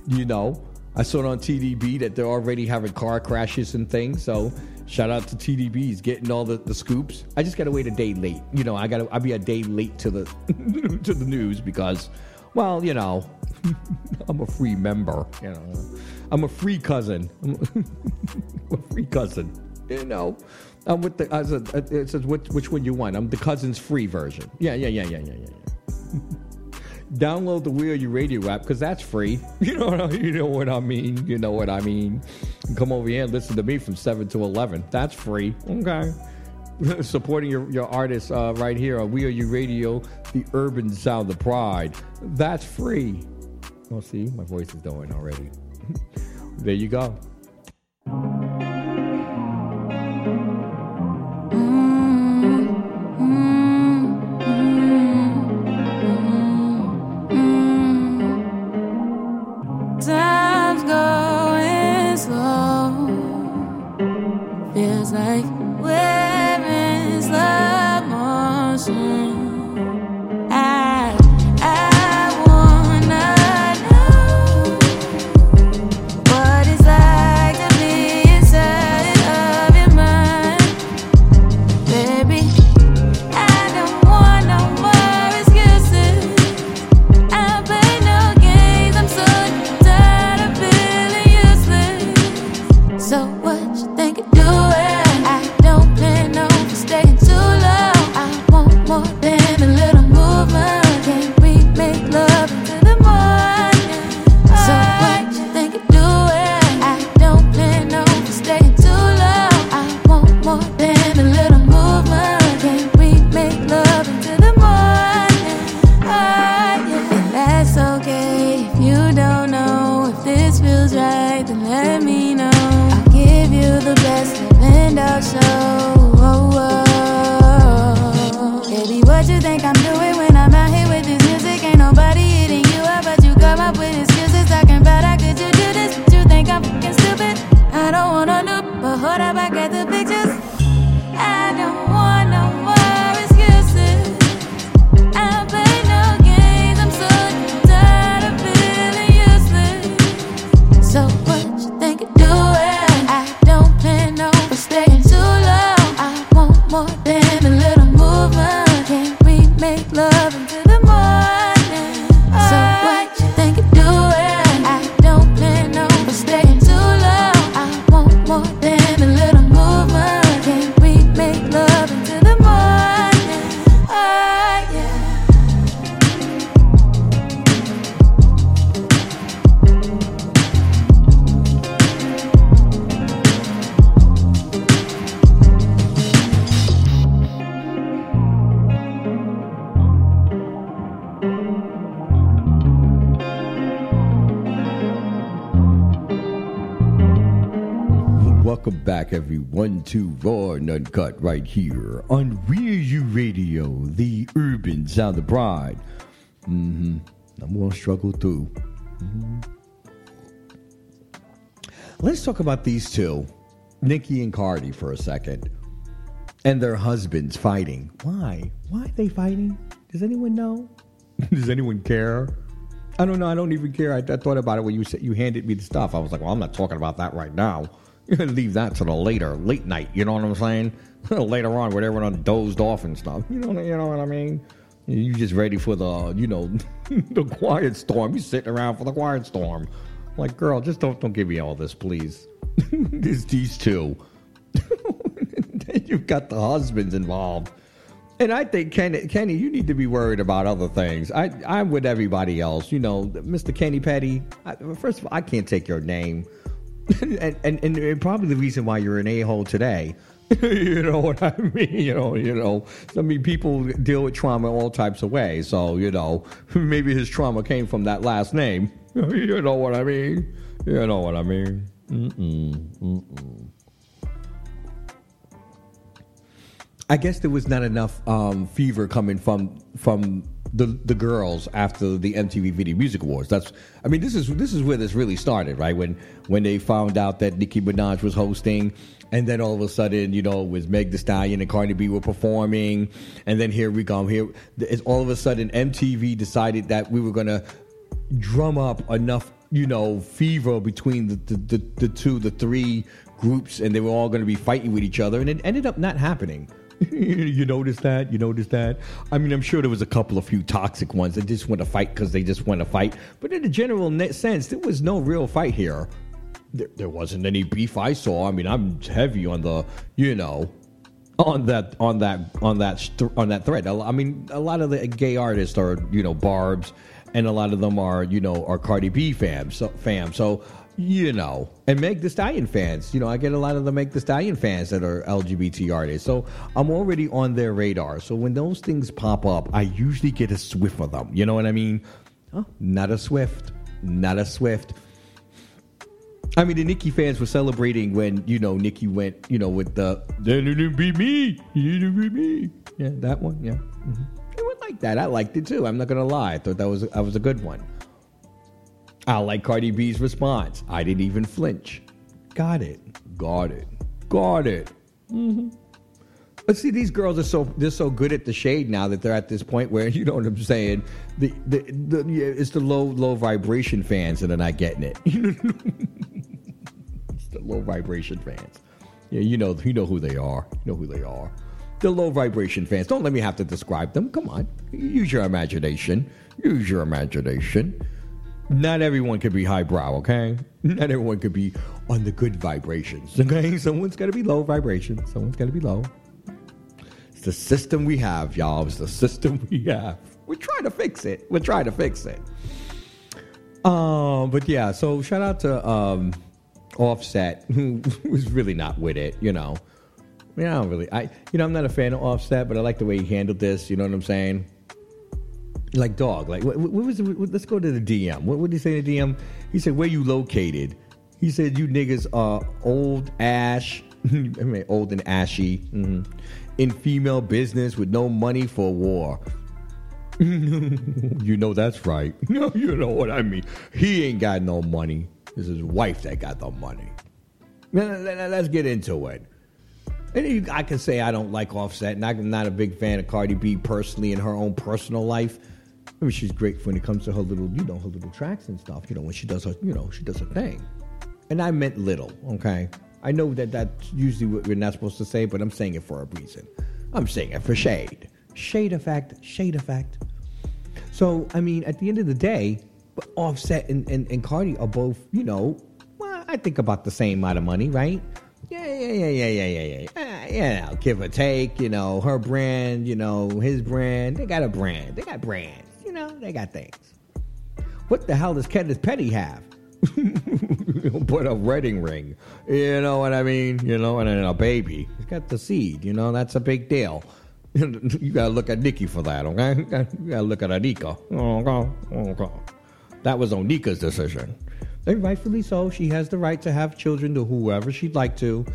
You know, I saw it on TDB that they're already having car crashes and things. So shout out to TDBs getting all the, the scoops. I just got to wait a day late. You know, I got to I'll be a day late to the to the news because, well, you know, I'm a free member. You know, I'm a free cousin. I'm a free cousin. You know. I'm with the. As a, it says which, which one you want. I'm the cousin's free version. Yeah, yeah, yeah, yeah, yeah, yeah. Download the Wheel You Radio app because that's free. You know, what I, you know what I mean. You know what I mean. Come over here and listen to me from seven to eleven. That's free. Okay. Supporting your, your artists uh, right here on We Are You Radio, the urban sound, the pride. That's free. Well, see, my voice is going already. there you go. Like to Raw and Uncut right here on Rear You Radio, the urban sound of pride. hmm I'm going to struggle through. Mhm. Let's talk about these two, Nicki and Cardi, for a second, and their husbands fighting. Why? Why are they fighting? Does anyone know? Does anyone care? I don't know. I don't even care. I, I thought about it when you said you handed me the stuff. I was like, well, I'm not talking about that right now. Leave that to the later, late night. You know what I'm saying? later on, when everyone dozed off and stuff. You know, you know what I mean? You just ready for the, you know, the quiet storm. You sitting around for the quiet storm. Like, girl, just don't don't give me all this, please. There's these two. you've got the husbands involved. And I think Kenny, Kenny, you need to be worried about other things. I, I'm with everybody else. You know, Mr. Kenny Petty. I, first of all, I can't take your name, and, and and probably the reason why you're an a hole today. you know what I mean? You know, you know. I mean, people deal with trauma all types of ways. So you know, maybe his trauma came from that last name. you know what I mean? You know what I mean? Mm-mm, mm-mm. I guess there was not enough um, fever coming from from the the girls after the MTV Video Music Awards. That's I mean this is this is where this really started, right? When when they found out that Nicki Minaj was hosting, and then all of a sudden, you know, was Meg Thee Stallion and Cardi B were performing, and then here we come. Here, it's all of a sudden MTV decided that we were gonna drum up enough, you know, fever between the the, the, the two, the three groups, and they were all going to be fighting with each other, and it ended up not happening. you notice that? You notice that? I mean, I'm sure there was a couple of few toxic ones that just want to fight because they just want to fight. But in a general sense, there was no real fight here. There, there wasn't any beef I saw. I mean, I'm heavy on the, you know, on that on that on that on that thread. I mean, a lot of the gay artists are you know Barbz, and a lot of them are you know are Cardi B fans. So, fam. So you know, and Meg Thee Stallion fans. You know, I get a lot of the Meg Thee Stallion fans that are LGBT artists. So I'm already on their radar. So when those things pop up, I usually get a swift of them. You know what I mean? Oh, not a swift, not a swift. I mean, the Nicki fans were celebrating when you know Nicki went, you know, with the "Then it didn't be me, you didn't be me." Yeah, that one. Yeah, hmm it was like that. I liked it too. I'm not gonna lie. I thought that was that was a good one. I like Cardi B's response. I didn't even flinch. Got it. Got it. Got it. hmm But see, these girls are so they're so good at the shade now that they're at this point where you know what I'm saying. The the, the yeah, it's the low low vibration fans that are not getting it. it's the low vibration fans. Yeah, you know you know who they are. You know who they are. The low vibration fans. Don't let me have to describe them. Come on, use your imagination. Use your imagination. Not everyone could be highbrow, okay? Not everyone could be on the good vibrations, okay? Someone's got to be low vibration. Someone's got to be low. It's the system we have, y'all. It's the system we have. We're trying to fix it. We're trying to fix it. Um, but yeah, so shout out to um, Offset, who was really not with it, you know. I mean, I don't really, I, you know, I'm not a fan of Offset, but I like the way he handled this. You know what I'm saying? Like dog, like what, what was? The, let's go to the DM. What, did he say to the DM? He said, "Where you located?" He said, "You niggas are old ash, I mean, old and ashy, mhm, in female business with no money for war." you know that's right. No, you know what I mean. He ain't got no money. It's his wife that got the money. Let's get into it. And I can say I don't like Offset, and I'm not a big fan of Cardi B personally in her own personal life. I mean, she's great when it comes to her little, you know, her little tracks and stuff. You know, when she does her, you know, she does her thing. And I meant little, okay? I know that that's usually what we're not supposed to say, but I'm saying it for a reason. I'm saying it for shade. Shade effect, shade effect. So, I mean, at the end of the day, Offset and, and, and Cardi are both, you know, well, I think about the same amount of money, right? Yeah, yeah, yeah, yeah, yeah, yeah, yeah. Uh, yeah, give or take, you know, her brand, you know, his brand. They got a brand. They got brands, you know, they got things. What the hell does Kenneth Petty have? Put a wedding ring. You know what I mean? You know, and then a baby. He's got the seed, you know, that's a big deal. you gotta look at Nicki for that, okay? You gotta, look at Onika. Okay, okay. That was Onika's decision. And rightfully so. She has the right to have children to whoever she'd like to.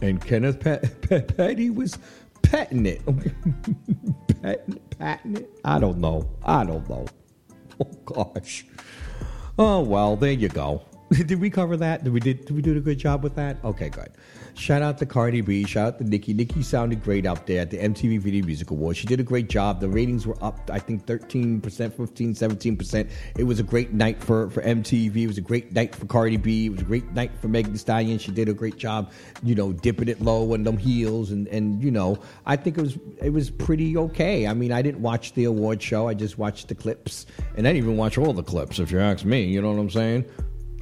And Kenneth Pet- Pet- Petty was petting it. petting, patting it? I don't know. I don't know. Oh, gosh. Oh, well, there you go. did we cover that? Did we did, did we do a good job with that? Okay, good. Shout out to Cardi B. Shout out to Nicki. Nicki sounded great out there at the MTV Video Music Awards. She did a great job. The ratings were up, I think, 13%, 15 17%. It was a great night for, for MTV. It was a great night for Cardi B. It was a great night for Megan Thee Stallion. She did a great job, you know, dipping it low on them heels. And, and you know, I think it was it was pretty okay. I mean, I didn't watch the award show. I just watched the clips. And I didn't even watch all the clips, if you ask me. You know what I'm saying?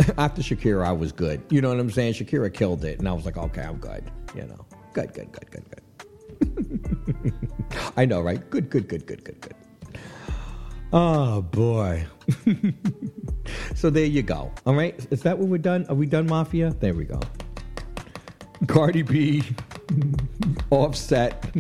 after Shakira, I was good. You know what I'm saying? Shakira killed it, and I was like, okay, I'm good. You know, good, good, good, good, good. I know, right? Good, good, good, good, good, good. Oh boy. so there you go. All right, is that what we're done? Are we done, Mafia? There we go. Cardi B, Offset,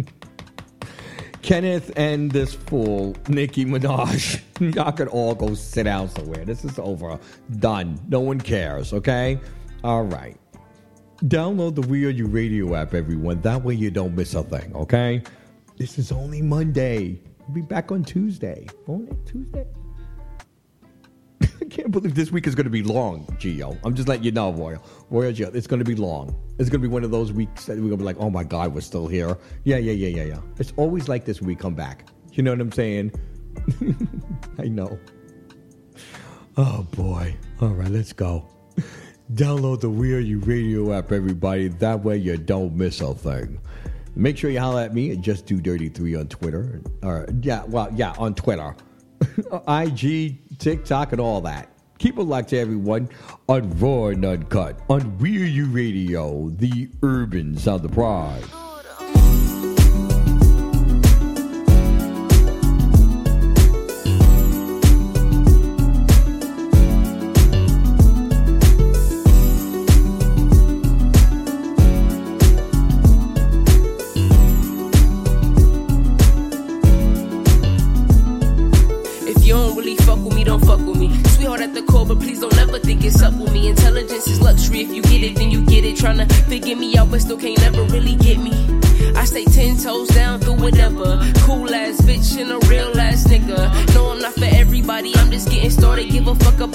Kenneth, and this fool, Nicki Minaj. Y'all could all go sit down somewhere. This is over. Done. No one cares, okay? All right. Download the We Are You radio app, everyone. That way you don't miss a thing, okay? This is only Monday. We'll be back on Tuesday. Only Tuesday? Can't believe this week is going to be long, Gio. I'm just letting you know, Royal. Royal Gio, it's going to be long. It's going to be one of those weeks that we're going to be like, oh my God, we're still here. Yeah, yeah, yeah, yeah, yeah. It's always like this when we come back. You know what I'm saying? I know. Oh boy. All right, let's go. Download the We Are You radio app, everybody. That way you don't miss a thing. Make sure you holler at me at Just Do Dirty Three on Twitter. Or yeah, well, yeah, on Twitter, IG, TikTok, and all that. Keep it locked to everyone on Raw and Uncut on We Are You Radio, the urban sound of pride.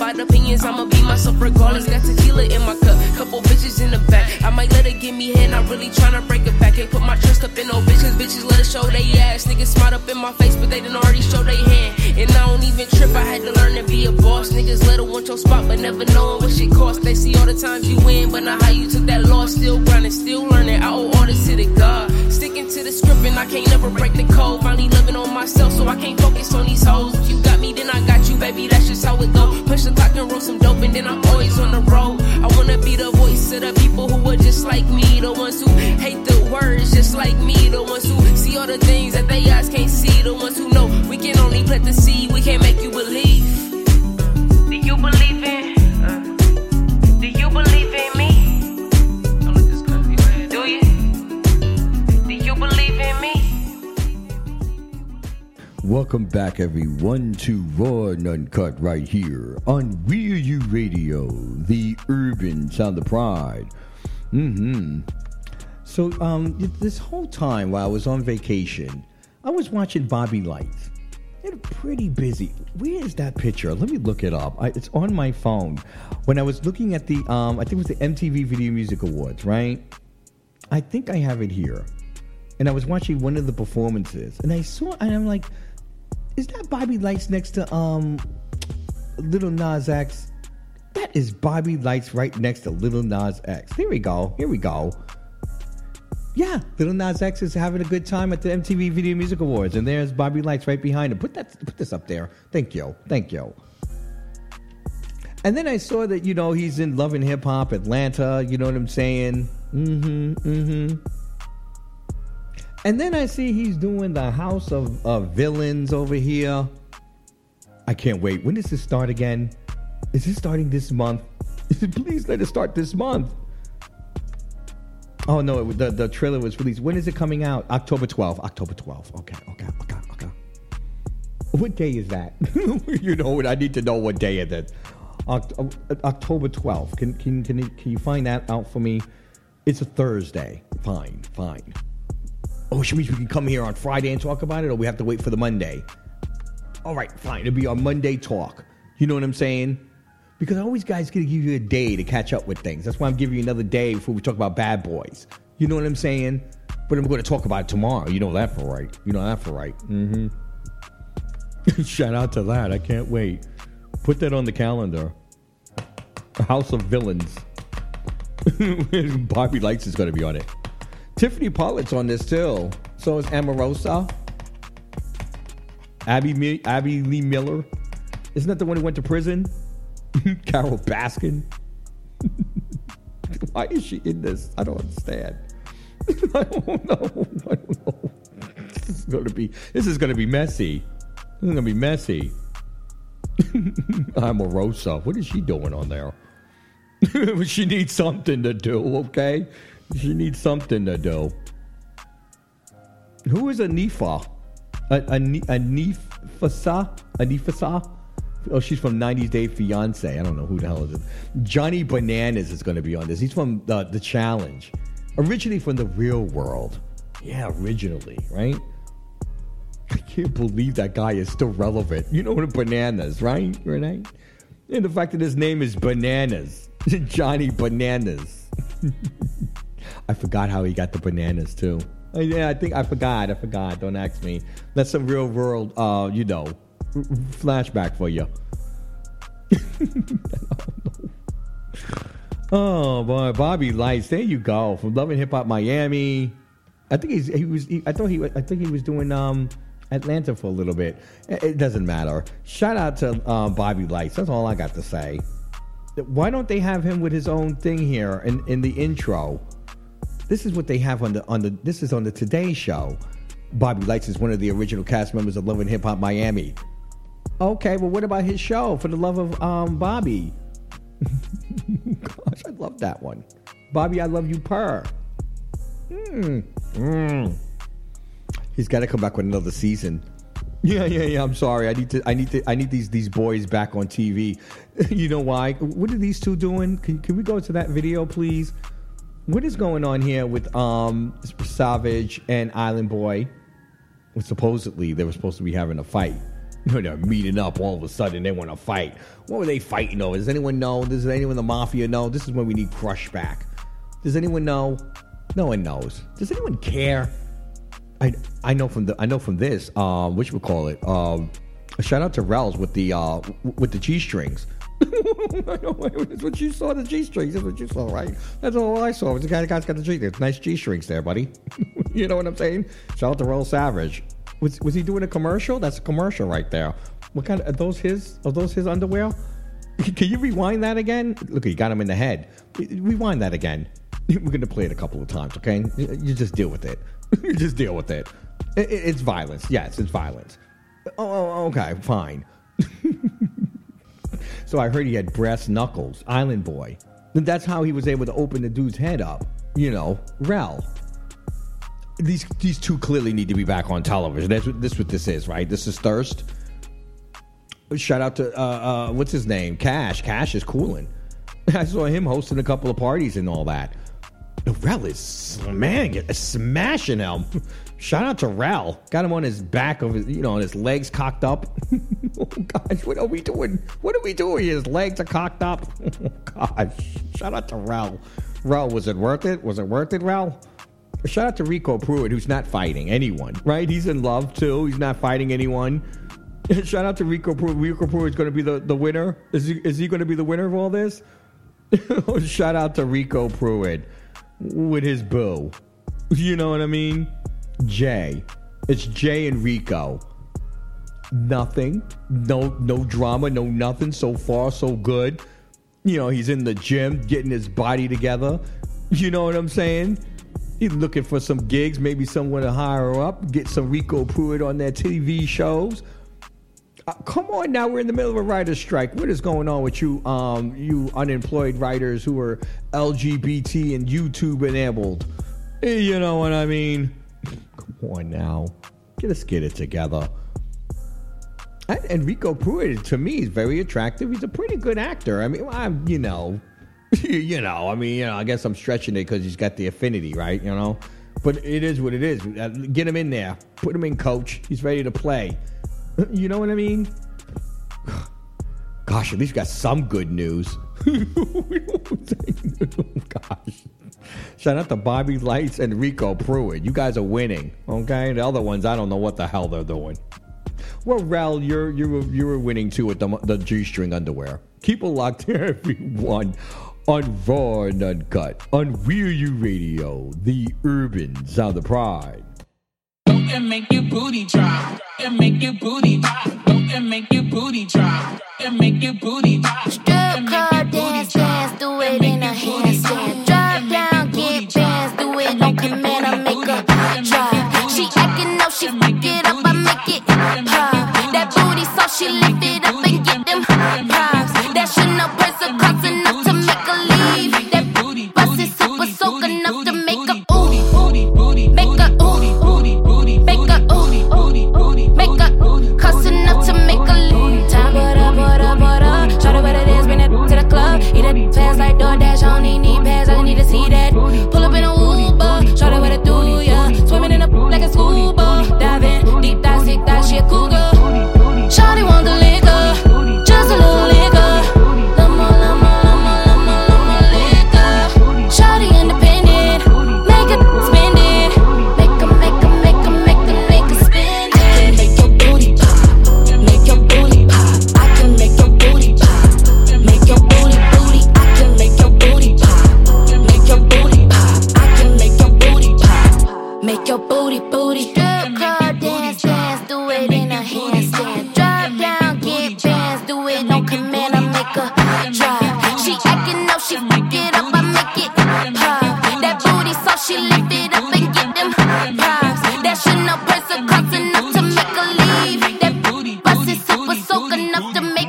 About opinions. I'ma be myself regardless. Got tequila in my cup. Couple bitches in the back. I might let her give me head. Not really tryna break it back. Ain't put my trust up in no bitches. Bitches let her show they ass. Niggas smart up in my face, but they done already show they hand. And I don't even trip. I had to learn to be a boss. Niggas let her want your spot, but never knowing what shit cost. They see all the times you win, but not how you took that loss. Still grinding, still learning. I owe all this to the God. Sticking to the script, and I can't never break the code. Finally living on myself, so I can't focus back, everyone, to Raw and Uncut right here on Real U Radio, the urban sound of pride. hmm So, um, this whole time while I was on vacation, I was watching Bobby Lytes. They're pretty busy. Where is that picture? Let me look it up. I, it's on my phone. When I was looking at the, um, I think it was the MTV Video Music Awards, right? I think I have it here. And I was watching one of the performances, and I saw, and I'm like, is that Bobby Lytes next to um, Lil Nas X? That is Bobby Lytes right next to Lil Nas X. Here we go. Here we go. Yeah, Lil Nas X is having a good time at the MTV Video Music Awards, and there's Bobby Lytes right behind him. Put that, put this up there. Thank you, thank you. And then I saw that you know he's in Love and Hip Hop Atlanta. You know what I'm saying? Mm-hmm. Mm-hmm. And then I see he's doing the House of, of Villains over here. I can't wait. When does this start again? Is it starting this month? Please let it start this month. Oh no, it, the the trailer was released. When is it coming out? October 12th. October 12th. Okay, okay, okay, okay. What day is that? you know what? I need to know what day it is. Oct- uh, October 12th. Can can can can you find that out for me? It's a Thursday. Fine, fine. Oh, should we, we can come here on Friday and talk about it, or we have to wait for the Monday? All right, fine. It'll be our Monday talk. You know what I'm saying? Because I always guys gonna give you a day to catch up with things. That's why I'm giving you another day before we talk about Bad Boys. You know what I'm saying? But I'm to talk about it tomorrow. You know that for right. You know that for right. Mm-hmm. Shout out to that. I can't wait. Put that on the calendar. House of Villains. Bobby Lytes is to be on it. Tiffany Pollard's on this too. So is Omarosa. Abby Abby Lee Miller. Isn't that the one who went to prison? Carole Baskin. Why is she in this? I don't understand. I don't know. I don't know. This is gonna be this is gonna be messy. This is gonna be messy. Omarosa. What is she doing on there? she needs something to do, okay? She needs something to do. Who is Anifa? Anfisa? Anfisa? Oh, she's from 90s Day Fiance. I don't know who the hell is it. Johnny Bananas is going to be on this. He's from the, the Challenge. Originally from the real world. Yeah, originally, right? I can't believe that guy is still relevant. You know what a bananas, right? Right? And the fact that his name is Bananas. Johnny Bananas. I forgot how he got the bananas too. Uh, Yeah, I think I forgot. I forgot. Don't ask me. That's a real world, uh, you know, flashback for you. oh boy, Bobby Lytes. There you go from Love and Hip Hop Miami. I think he's he was. He, I thought he. I think he was doing um Atlanta for a little bit. It, doesn't matter. Shout out to um, Bobby Lytes. That's all I got to say. Why don't they have him with his own thing here in, in the intro? This is what they have on the on the. This is on the Today Show. Bobby Lytes is one of the original cast members of Love and Hip Hop Miami. Okay, well, what about his show? For the love of um, Bobby. Gosh, I love that one. Bobby, I love you, purr. Hmm. Mm. He's got to come back with another season. Yeah, yeah, yeah. I'm sorry. I need to. I need to. I need these these boys back on TV. you know why? What are these two doing? Can, can we go to that video, please? What is going on here with um Savage and Island Boy? Well, supposedly they were supposed to be having a fight. They're meeting up all of a sudden. They want to fight. What were they fighting over? Does anyone know? Does anyone in the mafia know? This is when we need Crush back. Does anyone know? No one knows. Does anyone care? I I know from the I know from this. Um, which we call it. Um, shout out to Rels with the uh with the G strings. That's what you saw the G strings. That's what you saw, right? That's all I saw. The guy, the guy's got the G. There's nice G strings there, buddy. you know what I'm saying? Shout out to Roll Savage. Was was he doing a commercial? That's a commercial right there. What kind of are those his? Are those his underwear? Can you rewind that again? Look, you got him in the head. Rewind that again. We're gonna play it a couple of times, okay? You just deal with it. You just deal with it. It- it- It's violence. Yes, it's violence. Oh, oh, okay, fine. So I heard he had brass knuckles, Island Boy. That's how he was able to open the dude's head up. You know, Rel. these these two clearly need to be back on television. That's what this what this is, right? This is thirst. Shout out to uh, uh, what's his name? Cash. Cash is cooling. I saw him hosting a couple of parties and all that. Rel is man smashing him. Shout out to Rel. Got him on his back of his, you know, on his legs cocked up. oh gosh, what are we doing? What are we doing? His legs are cocked up. Oh gosh. Shout out to Rel. Rel, was it worth it? Was it worth it, Rel? Shout out to Rico Pruitt, who's not fighting anyone, right? He's in love too. He's not fighting anyone. Shout out to Rico Pruitt. Rico Pruitt is going to be the, the winner. Is he, is he going to be the winner of all this? Oh, shout out to Rico Pruitt with his boo. You know what I mean? Jay. It's Jay and Rico. Nothing. No no drama, no nothing. So far, so good. You know, he's in the gym getting his body together. You know what I'm saying? He's looking for some gigs, maybe someone to hire up, get some Rico Pruitt on their TV shows. Uh, come on now, we're in the middle of a writer's strike. What is going on with you, um, you unemployed writers who are LGBT and YouTube enabled? Eh, You know what I mean? Come on now, get us get it together. And, and Rico Pruitt, to me, is very attractive. He's a pretty good actor. I mean, I'm, you know, you know, I mean, you know, I guess I'm stretching it because he's got the affinity, right? You know, but it is what it is. Uh, Get him in there, put him in, coach. He's ready to play. You know what I mean? Gosh, at least we got some good news. Gosh. Shout out to Bobby Lytes and Rico Pruitt. You guys are winning, okay? The other ones, I don't know what the hell they're doing. Well, Rel, you're you were you were winning too with the the G string underwear. Keep it locked here, everyone. On Raw and Uncut, on Real U Radio, the urban sound of pride. And make your booty drop, and make your booty drop, and make your booty drop, and make your booty drop. Strip club dance, dance, do it in a handstand. Drop down, get bands, do it on command. I make her drop. She acting up, she fuck it up, I make it pop. That booty, so she lift it up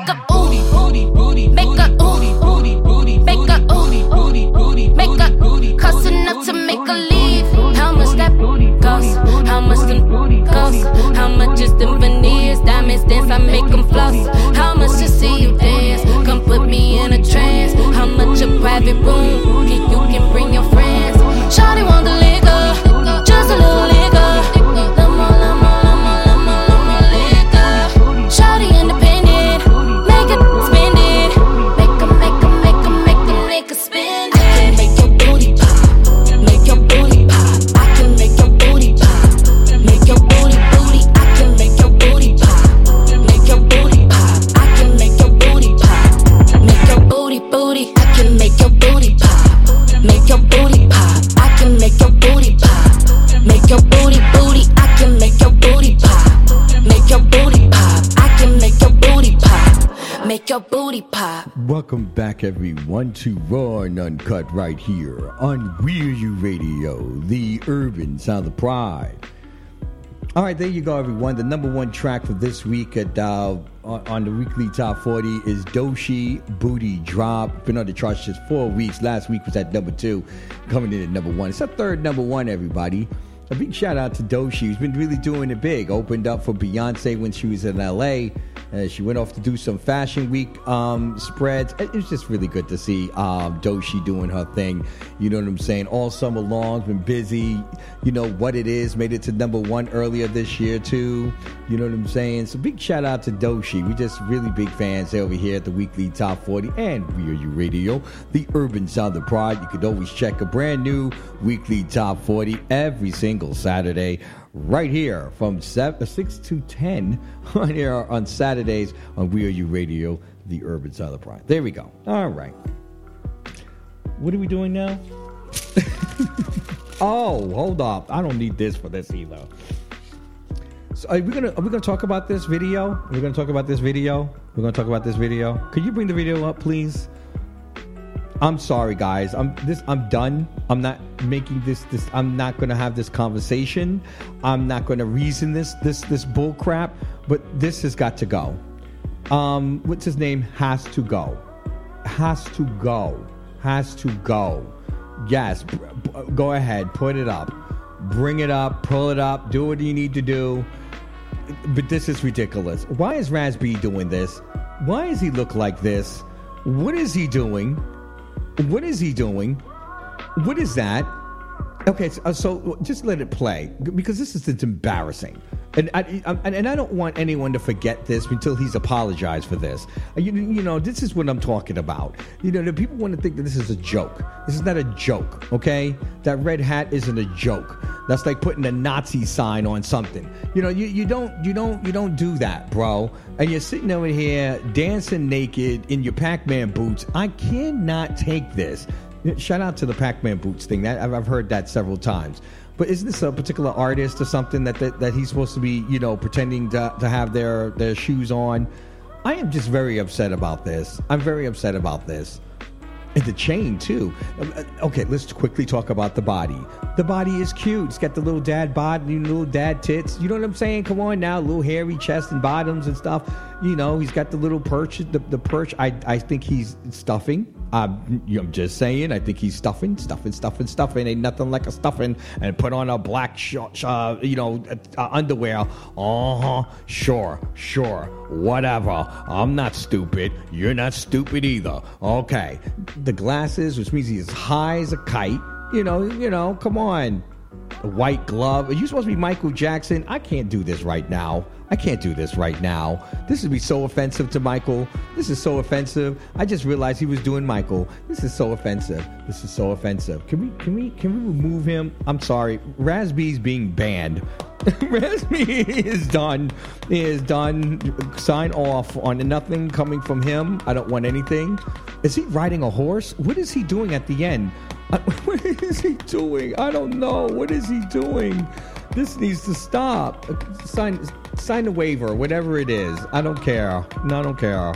make her ooh, back, everyone, to Raw and Uncut right here on Real U Radio, the urban sound of pride. All right, there you go, everyone. The number one track for this week at uh, on, on the weekly top 40 is Doechii Booty Drop. Been on the charts just four weeks. Last week was at number two, coming in at number one. It's a third number one, everybody. a big shout out to Doechii, who's been really doing it big. Opened up for Beyonce when she was in LA. Uh, she went off to do some Fashion Week um, spreads. It was just really good to see um, Doechii doing her thing. You know what I'm saying? All summer long, been busy. You know what it is. Made it to number one earlier this year too. You know what I'm saying? So big shout out to Doechii. We just really big fans over here at the weekly Top 40 and We Are You Radio, the Urban Sound of Pride. You could always check a brand new weekly Top 40 every single Saturday right here from 7, uh, 6 to 10 on here on Saturdays on We Are You Radio, the Urban of Pride. There we go. All right. What are we doing now? oh, hold up. I don't need this for this either. So are we gonna are we gonna talk about this video? We're we gonna talk about this video? We're gonna talk about this video. Could you bring the video up, please? I'm sorry, guys. I'm this. I'm done. I'm not making this. This. I'm not gonna have this conversation. I'm not gonna reason this. This. This bull crap. But this has got to go. Um, what's his name? Has to go. Has to go. Has to go. Yes. b- b- Go ahead. Put it up. Bring it up. Pull it up. Do what you need to do. But this is ridiculous. Why is Raz B doing this? Why does he look like this? What is he doing? What is he doing? What is that? Okay, so, uh, so just let it play because this is it's embarrassing, and I, I and I don't want anyone to forget this until he's apologized for this. Uh, You, you know, this is what I'm talking about. You know, people want to think that this is a joke. This is not a joke. Okay, that red hat isn't a joke. That's like putting a Nazi sign on something. You know, you, you don't you don't you don't do that, bro. And you're sitting over here dancing naked in your Pac-Man boots. I cannot take this. Shout out to the Pac-Man boots thing. That I've, I've heard that several times. But is this a particular artist or something that, that that he's supposed to be, you know, pretending to to have their their shoes on? I am just very upset about this. I'm very upset about this. And the chain too. Uh, Okay, let's quickly talk about the body. The body is cute. It's got the little dad bod, know, little dad tits. You know what I'm saying? Come on now, little hairy chest and bottoms and stuff. You know, he's got the little perch. The, the perch. I I think he's stuffing. Um, I'm just saying. I think he's stuffing, stuffing, stuffing, stuffing. Ain't nothing like a stuffing. And put on a black, sh- sh- uh, you know, uh, uh, underwear. Uh huh. Sure, sure, whatever. I'm not stupid. You're not stupid either. Okay. The glasses, which means he's as high as a kite. You know, you know. Come on. White glove. Are you supposed to be Michael Jackson? I can't do this right now. I can't do this right now. This would be so offensive to Michael. This is so offensive. I just realized he was doing Michael. This is so offensive. This is so offensive. Can we can we can we remove him? I'm sorry. Raz B's being banned. Raz B is done. He is done. Sign off on nothing coming from him. I don't want anything. Is he riding a horse? What is he doing at the end? What is he doing? I don't know. What is he doing? This needs to stop. Sign, sign a waiver, whatever it is. I don't care. No, I don't care.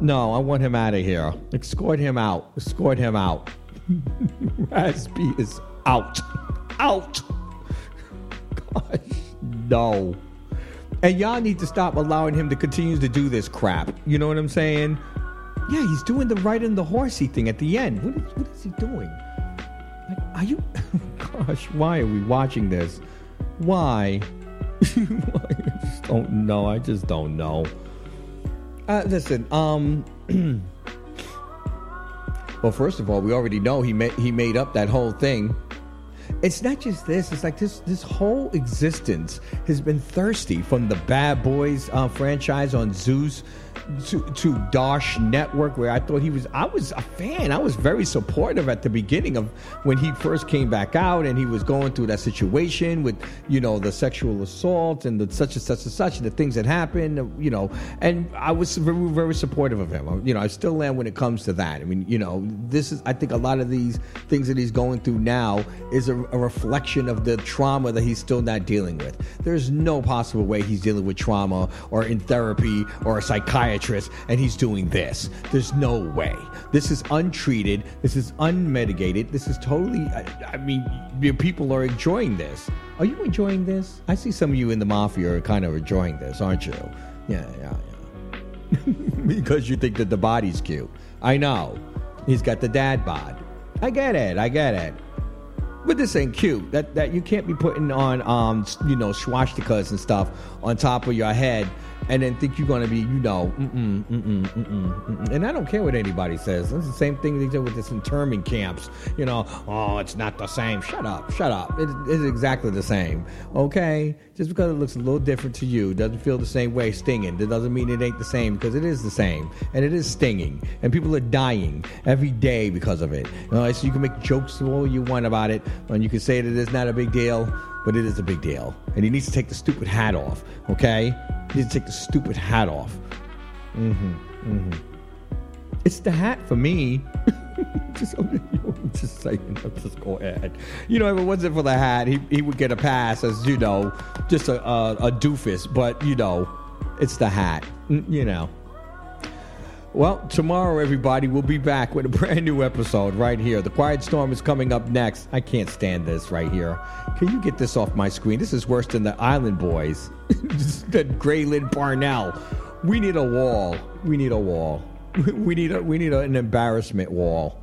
No, I want him out of here. Escort him out. Escort him out. Raz B is out. Out. Gosh, no. And y'all need to stop allowing him to continue to do this crap. You know what I'm saying? Yeah, he's doing the right riding the horsey thing at the end. What is, what is he doing? Like, are you? Gosh, why are we watching this? Why? I just don't know. I just don't know. Uh, listen, um, well, first of all, we already know he made he made up that whole thing. It's not just this. It's like this this whole existence has been thirsty from the Bad Boys uh, franchise on Zeus to to Network, where I thought he was. I was a fan. I was very supportive at the beginning of when he first came back out, and he was going through that situation with you know the sexual assault and the such and such and such and the things that happened. You know, and I was very very supportive of him. You know, I still am when it comes to that. I mean, you know, this is I think a lot of these things that he's going through now is a, a reflection of the trauma that he's still not dealing with. There's no possible way he's dealing with trauma or in therapy or a psychiatrist and he's doing this. There's no way. This is untreated. This is unmedicated. This is totally. I, I mean, people are enjoying this. Are you enjoying this? I see some of you in the mafia are kind of enjoying this, aren't you? Yeah, yeah, yeah. because you think that the body's cute. I know. He's got the dad bod. I get it. I get it. But this ain't cute. That that you can't be putting on um you know swastikas and stuff on top of your head and then think you're gonna be you know mm-mm, mm-mm, mm-mm, mm-mm. and I don't care what anybody says. It's the same thing they did with this internment camps. You know, oh it's not the same. Shut up, shut up. It is exactly the same. Okay, just because it looks a little different to you doesn't feel the same way stinging. That doesn't mean it ain't the same because it is the same and it is stinging and people are dying every day because of it. You know, so you can make jokes all you want about it and you can say that it's not a big deal. But it is a big deal. And he needs to take the stupid hat off, okay? He needs to take the stupid hat off. Mm-hmm. Mm-hmm. It's the hat for me. just, I'm just saying, let's just go ahead. You know, if it wasn't for the hat, he, he would get a pass as, you know, just a, a, a doofus. But, you know, it's the hat. Mm, You know. Well, tomorrow, everybody, we'll be back with a brand new episode right here. The Quiet Storm is coming up next. I can't stand this right here. Can you get this off my screen? This is worse than the Island Boys. that Grayling Purnell. We need a wall. We need a wall. We need a, we need a, an embarrassment wall.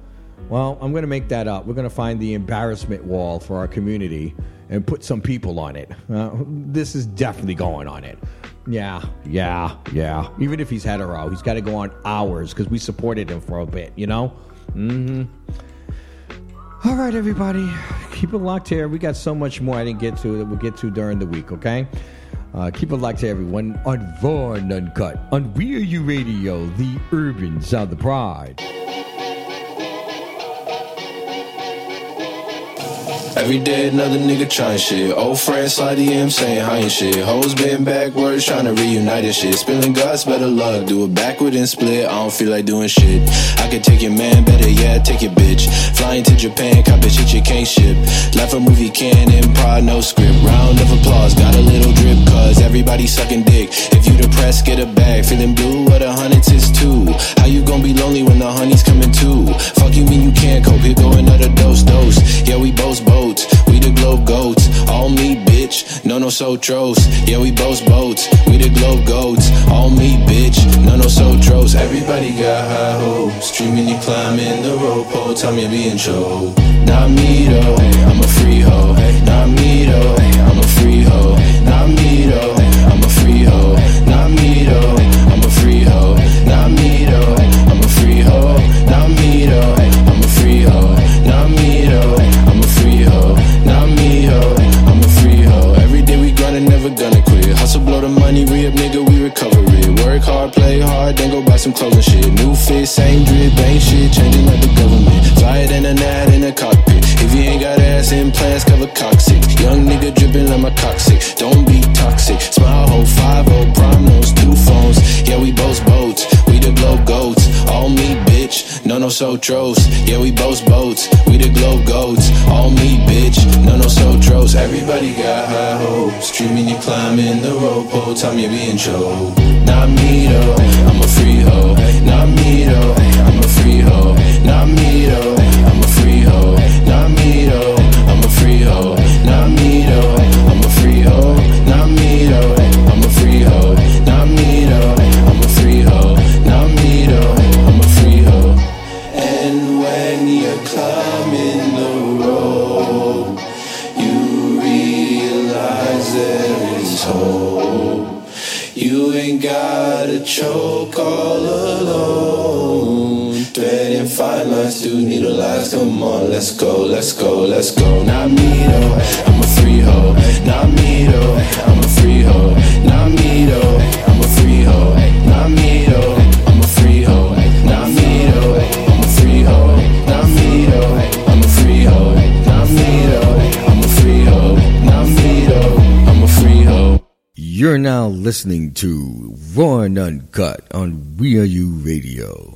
Well, I'm going to make that up. We're going to find the embarrassment wall for our community and put some people on it. Uh, this is definitely going on it. Yeah, yeah, yeah. Even if he's hetero, he's got to go on hours because we supported him for a bit, you know? Mm hmm. All right, everybody. Keep it locked here. We got so much more I didn't get to that we'll get to during the week, okay? Uh, keep it locked to everyone on Raw and Uncut on Real U Radio, the urban sound of pride. Every day another nigga trying shit. Old friends slide DM saying hi and shit. Hoes been backwards trying to reunite and shit. Spilling guts, better luck. Do it backward and split. I don't feel like doing shit. I could take your man, better yeah, take your bitch. Flying to Japan, cop a shit you can't ship. Left a movie can improv, no script. Round of applause, got a little drip, cause everybody sucking dick. If you depressed, get a bag. Feeling blue, what a hundred is too. How you gonna be lonely when the honey's coming too? Fuck you mean you can't cope? Here go another dose, dose. Yeah, we both both boats. We the globe goats. All me, bitch. No, no, sotros. Yeah, we both boats. We the globe goats. All me, bitch. No, no, sotros. Everybody got high hopes. Dreaming you climbing the rope pole. Tell me being choked. Not me though. I'm a free hoe. Not me though. I'm a free hoe. Not me though. I'm a free hoe. Not me though. I'm a free hoe. Not me though. I'm a free hoe. Not me though. I'm money, re nigga, we recover it. Work hard, play hard, then go buy some clothes and shit. New fit, same drip, ain't shit changing like the government. Fly it in a gnat in a cockpit. If you ain't got ass implants, cover coccyx. Young nigga dripping like my coccyx. Don't be toxic. Smile, ho, five, oh, prime nose, two phones. Yeah, we both boats. We the globe bitch. No, so sotros. Yeah, we both boats. We the globe goats. All me, bitch. No, no, sotros. Everybody got high hopes. Dreaming you climbing the rope pole. Tell me you're being choked. Not me, though. I'm a free hoe. Not me, though. I'm a free hoe. Not me, though. Choke all alone. Threading fine lines to needle lines. Come on, let's go, let's go, let's go. Not me though, I'm a free hoe. Not me though, I'm a free hoe. Not me though, I'm a free hoe. Not me though, I'm a free hoe. Not me though, I'm a free hoe. Not me though, I'm a free hoe. Not me though, I'm a free hoe. Not me though, I'm a free hoe. You're now listening to Raw and Uncut on We Are You Radio.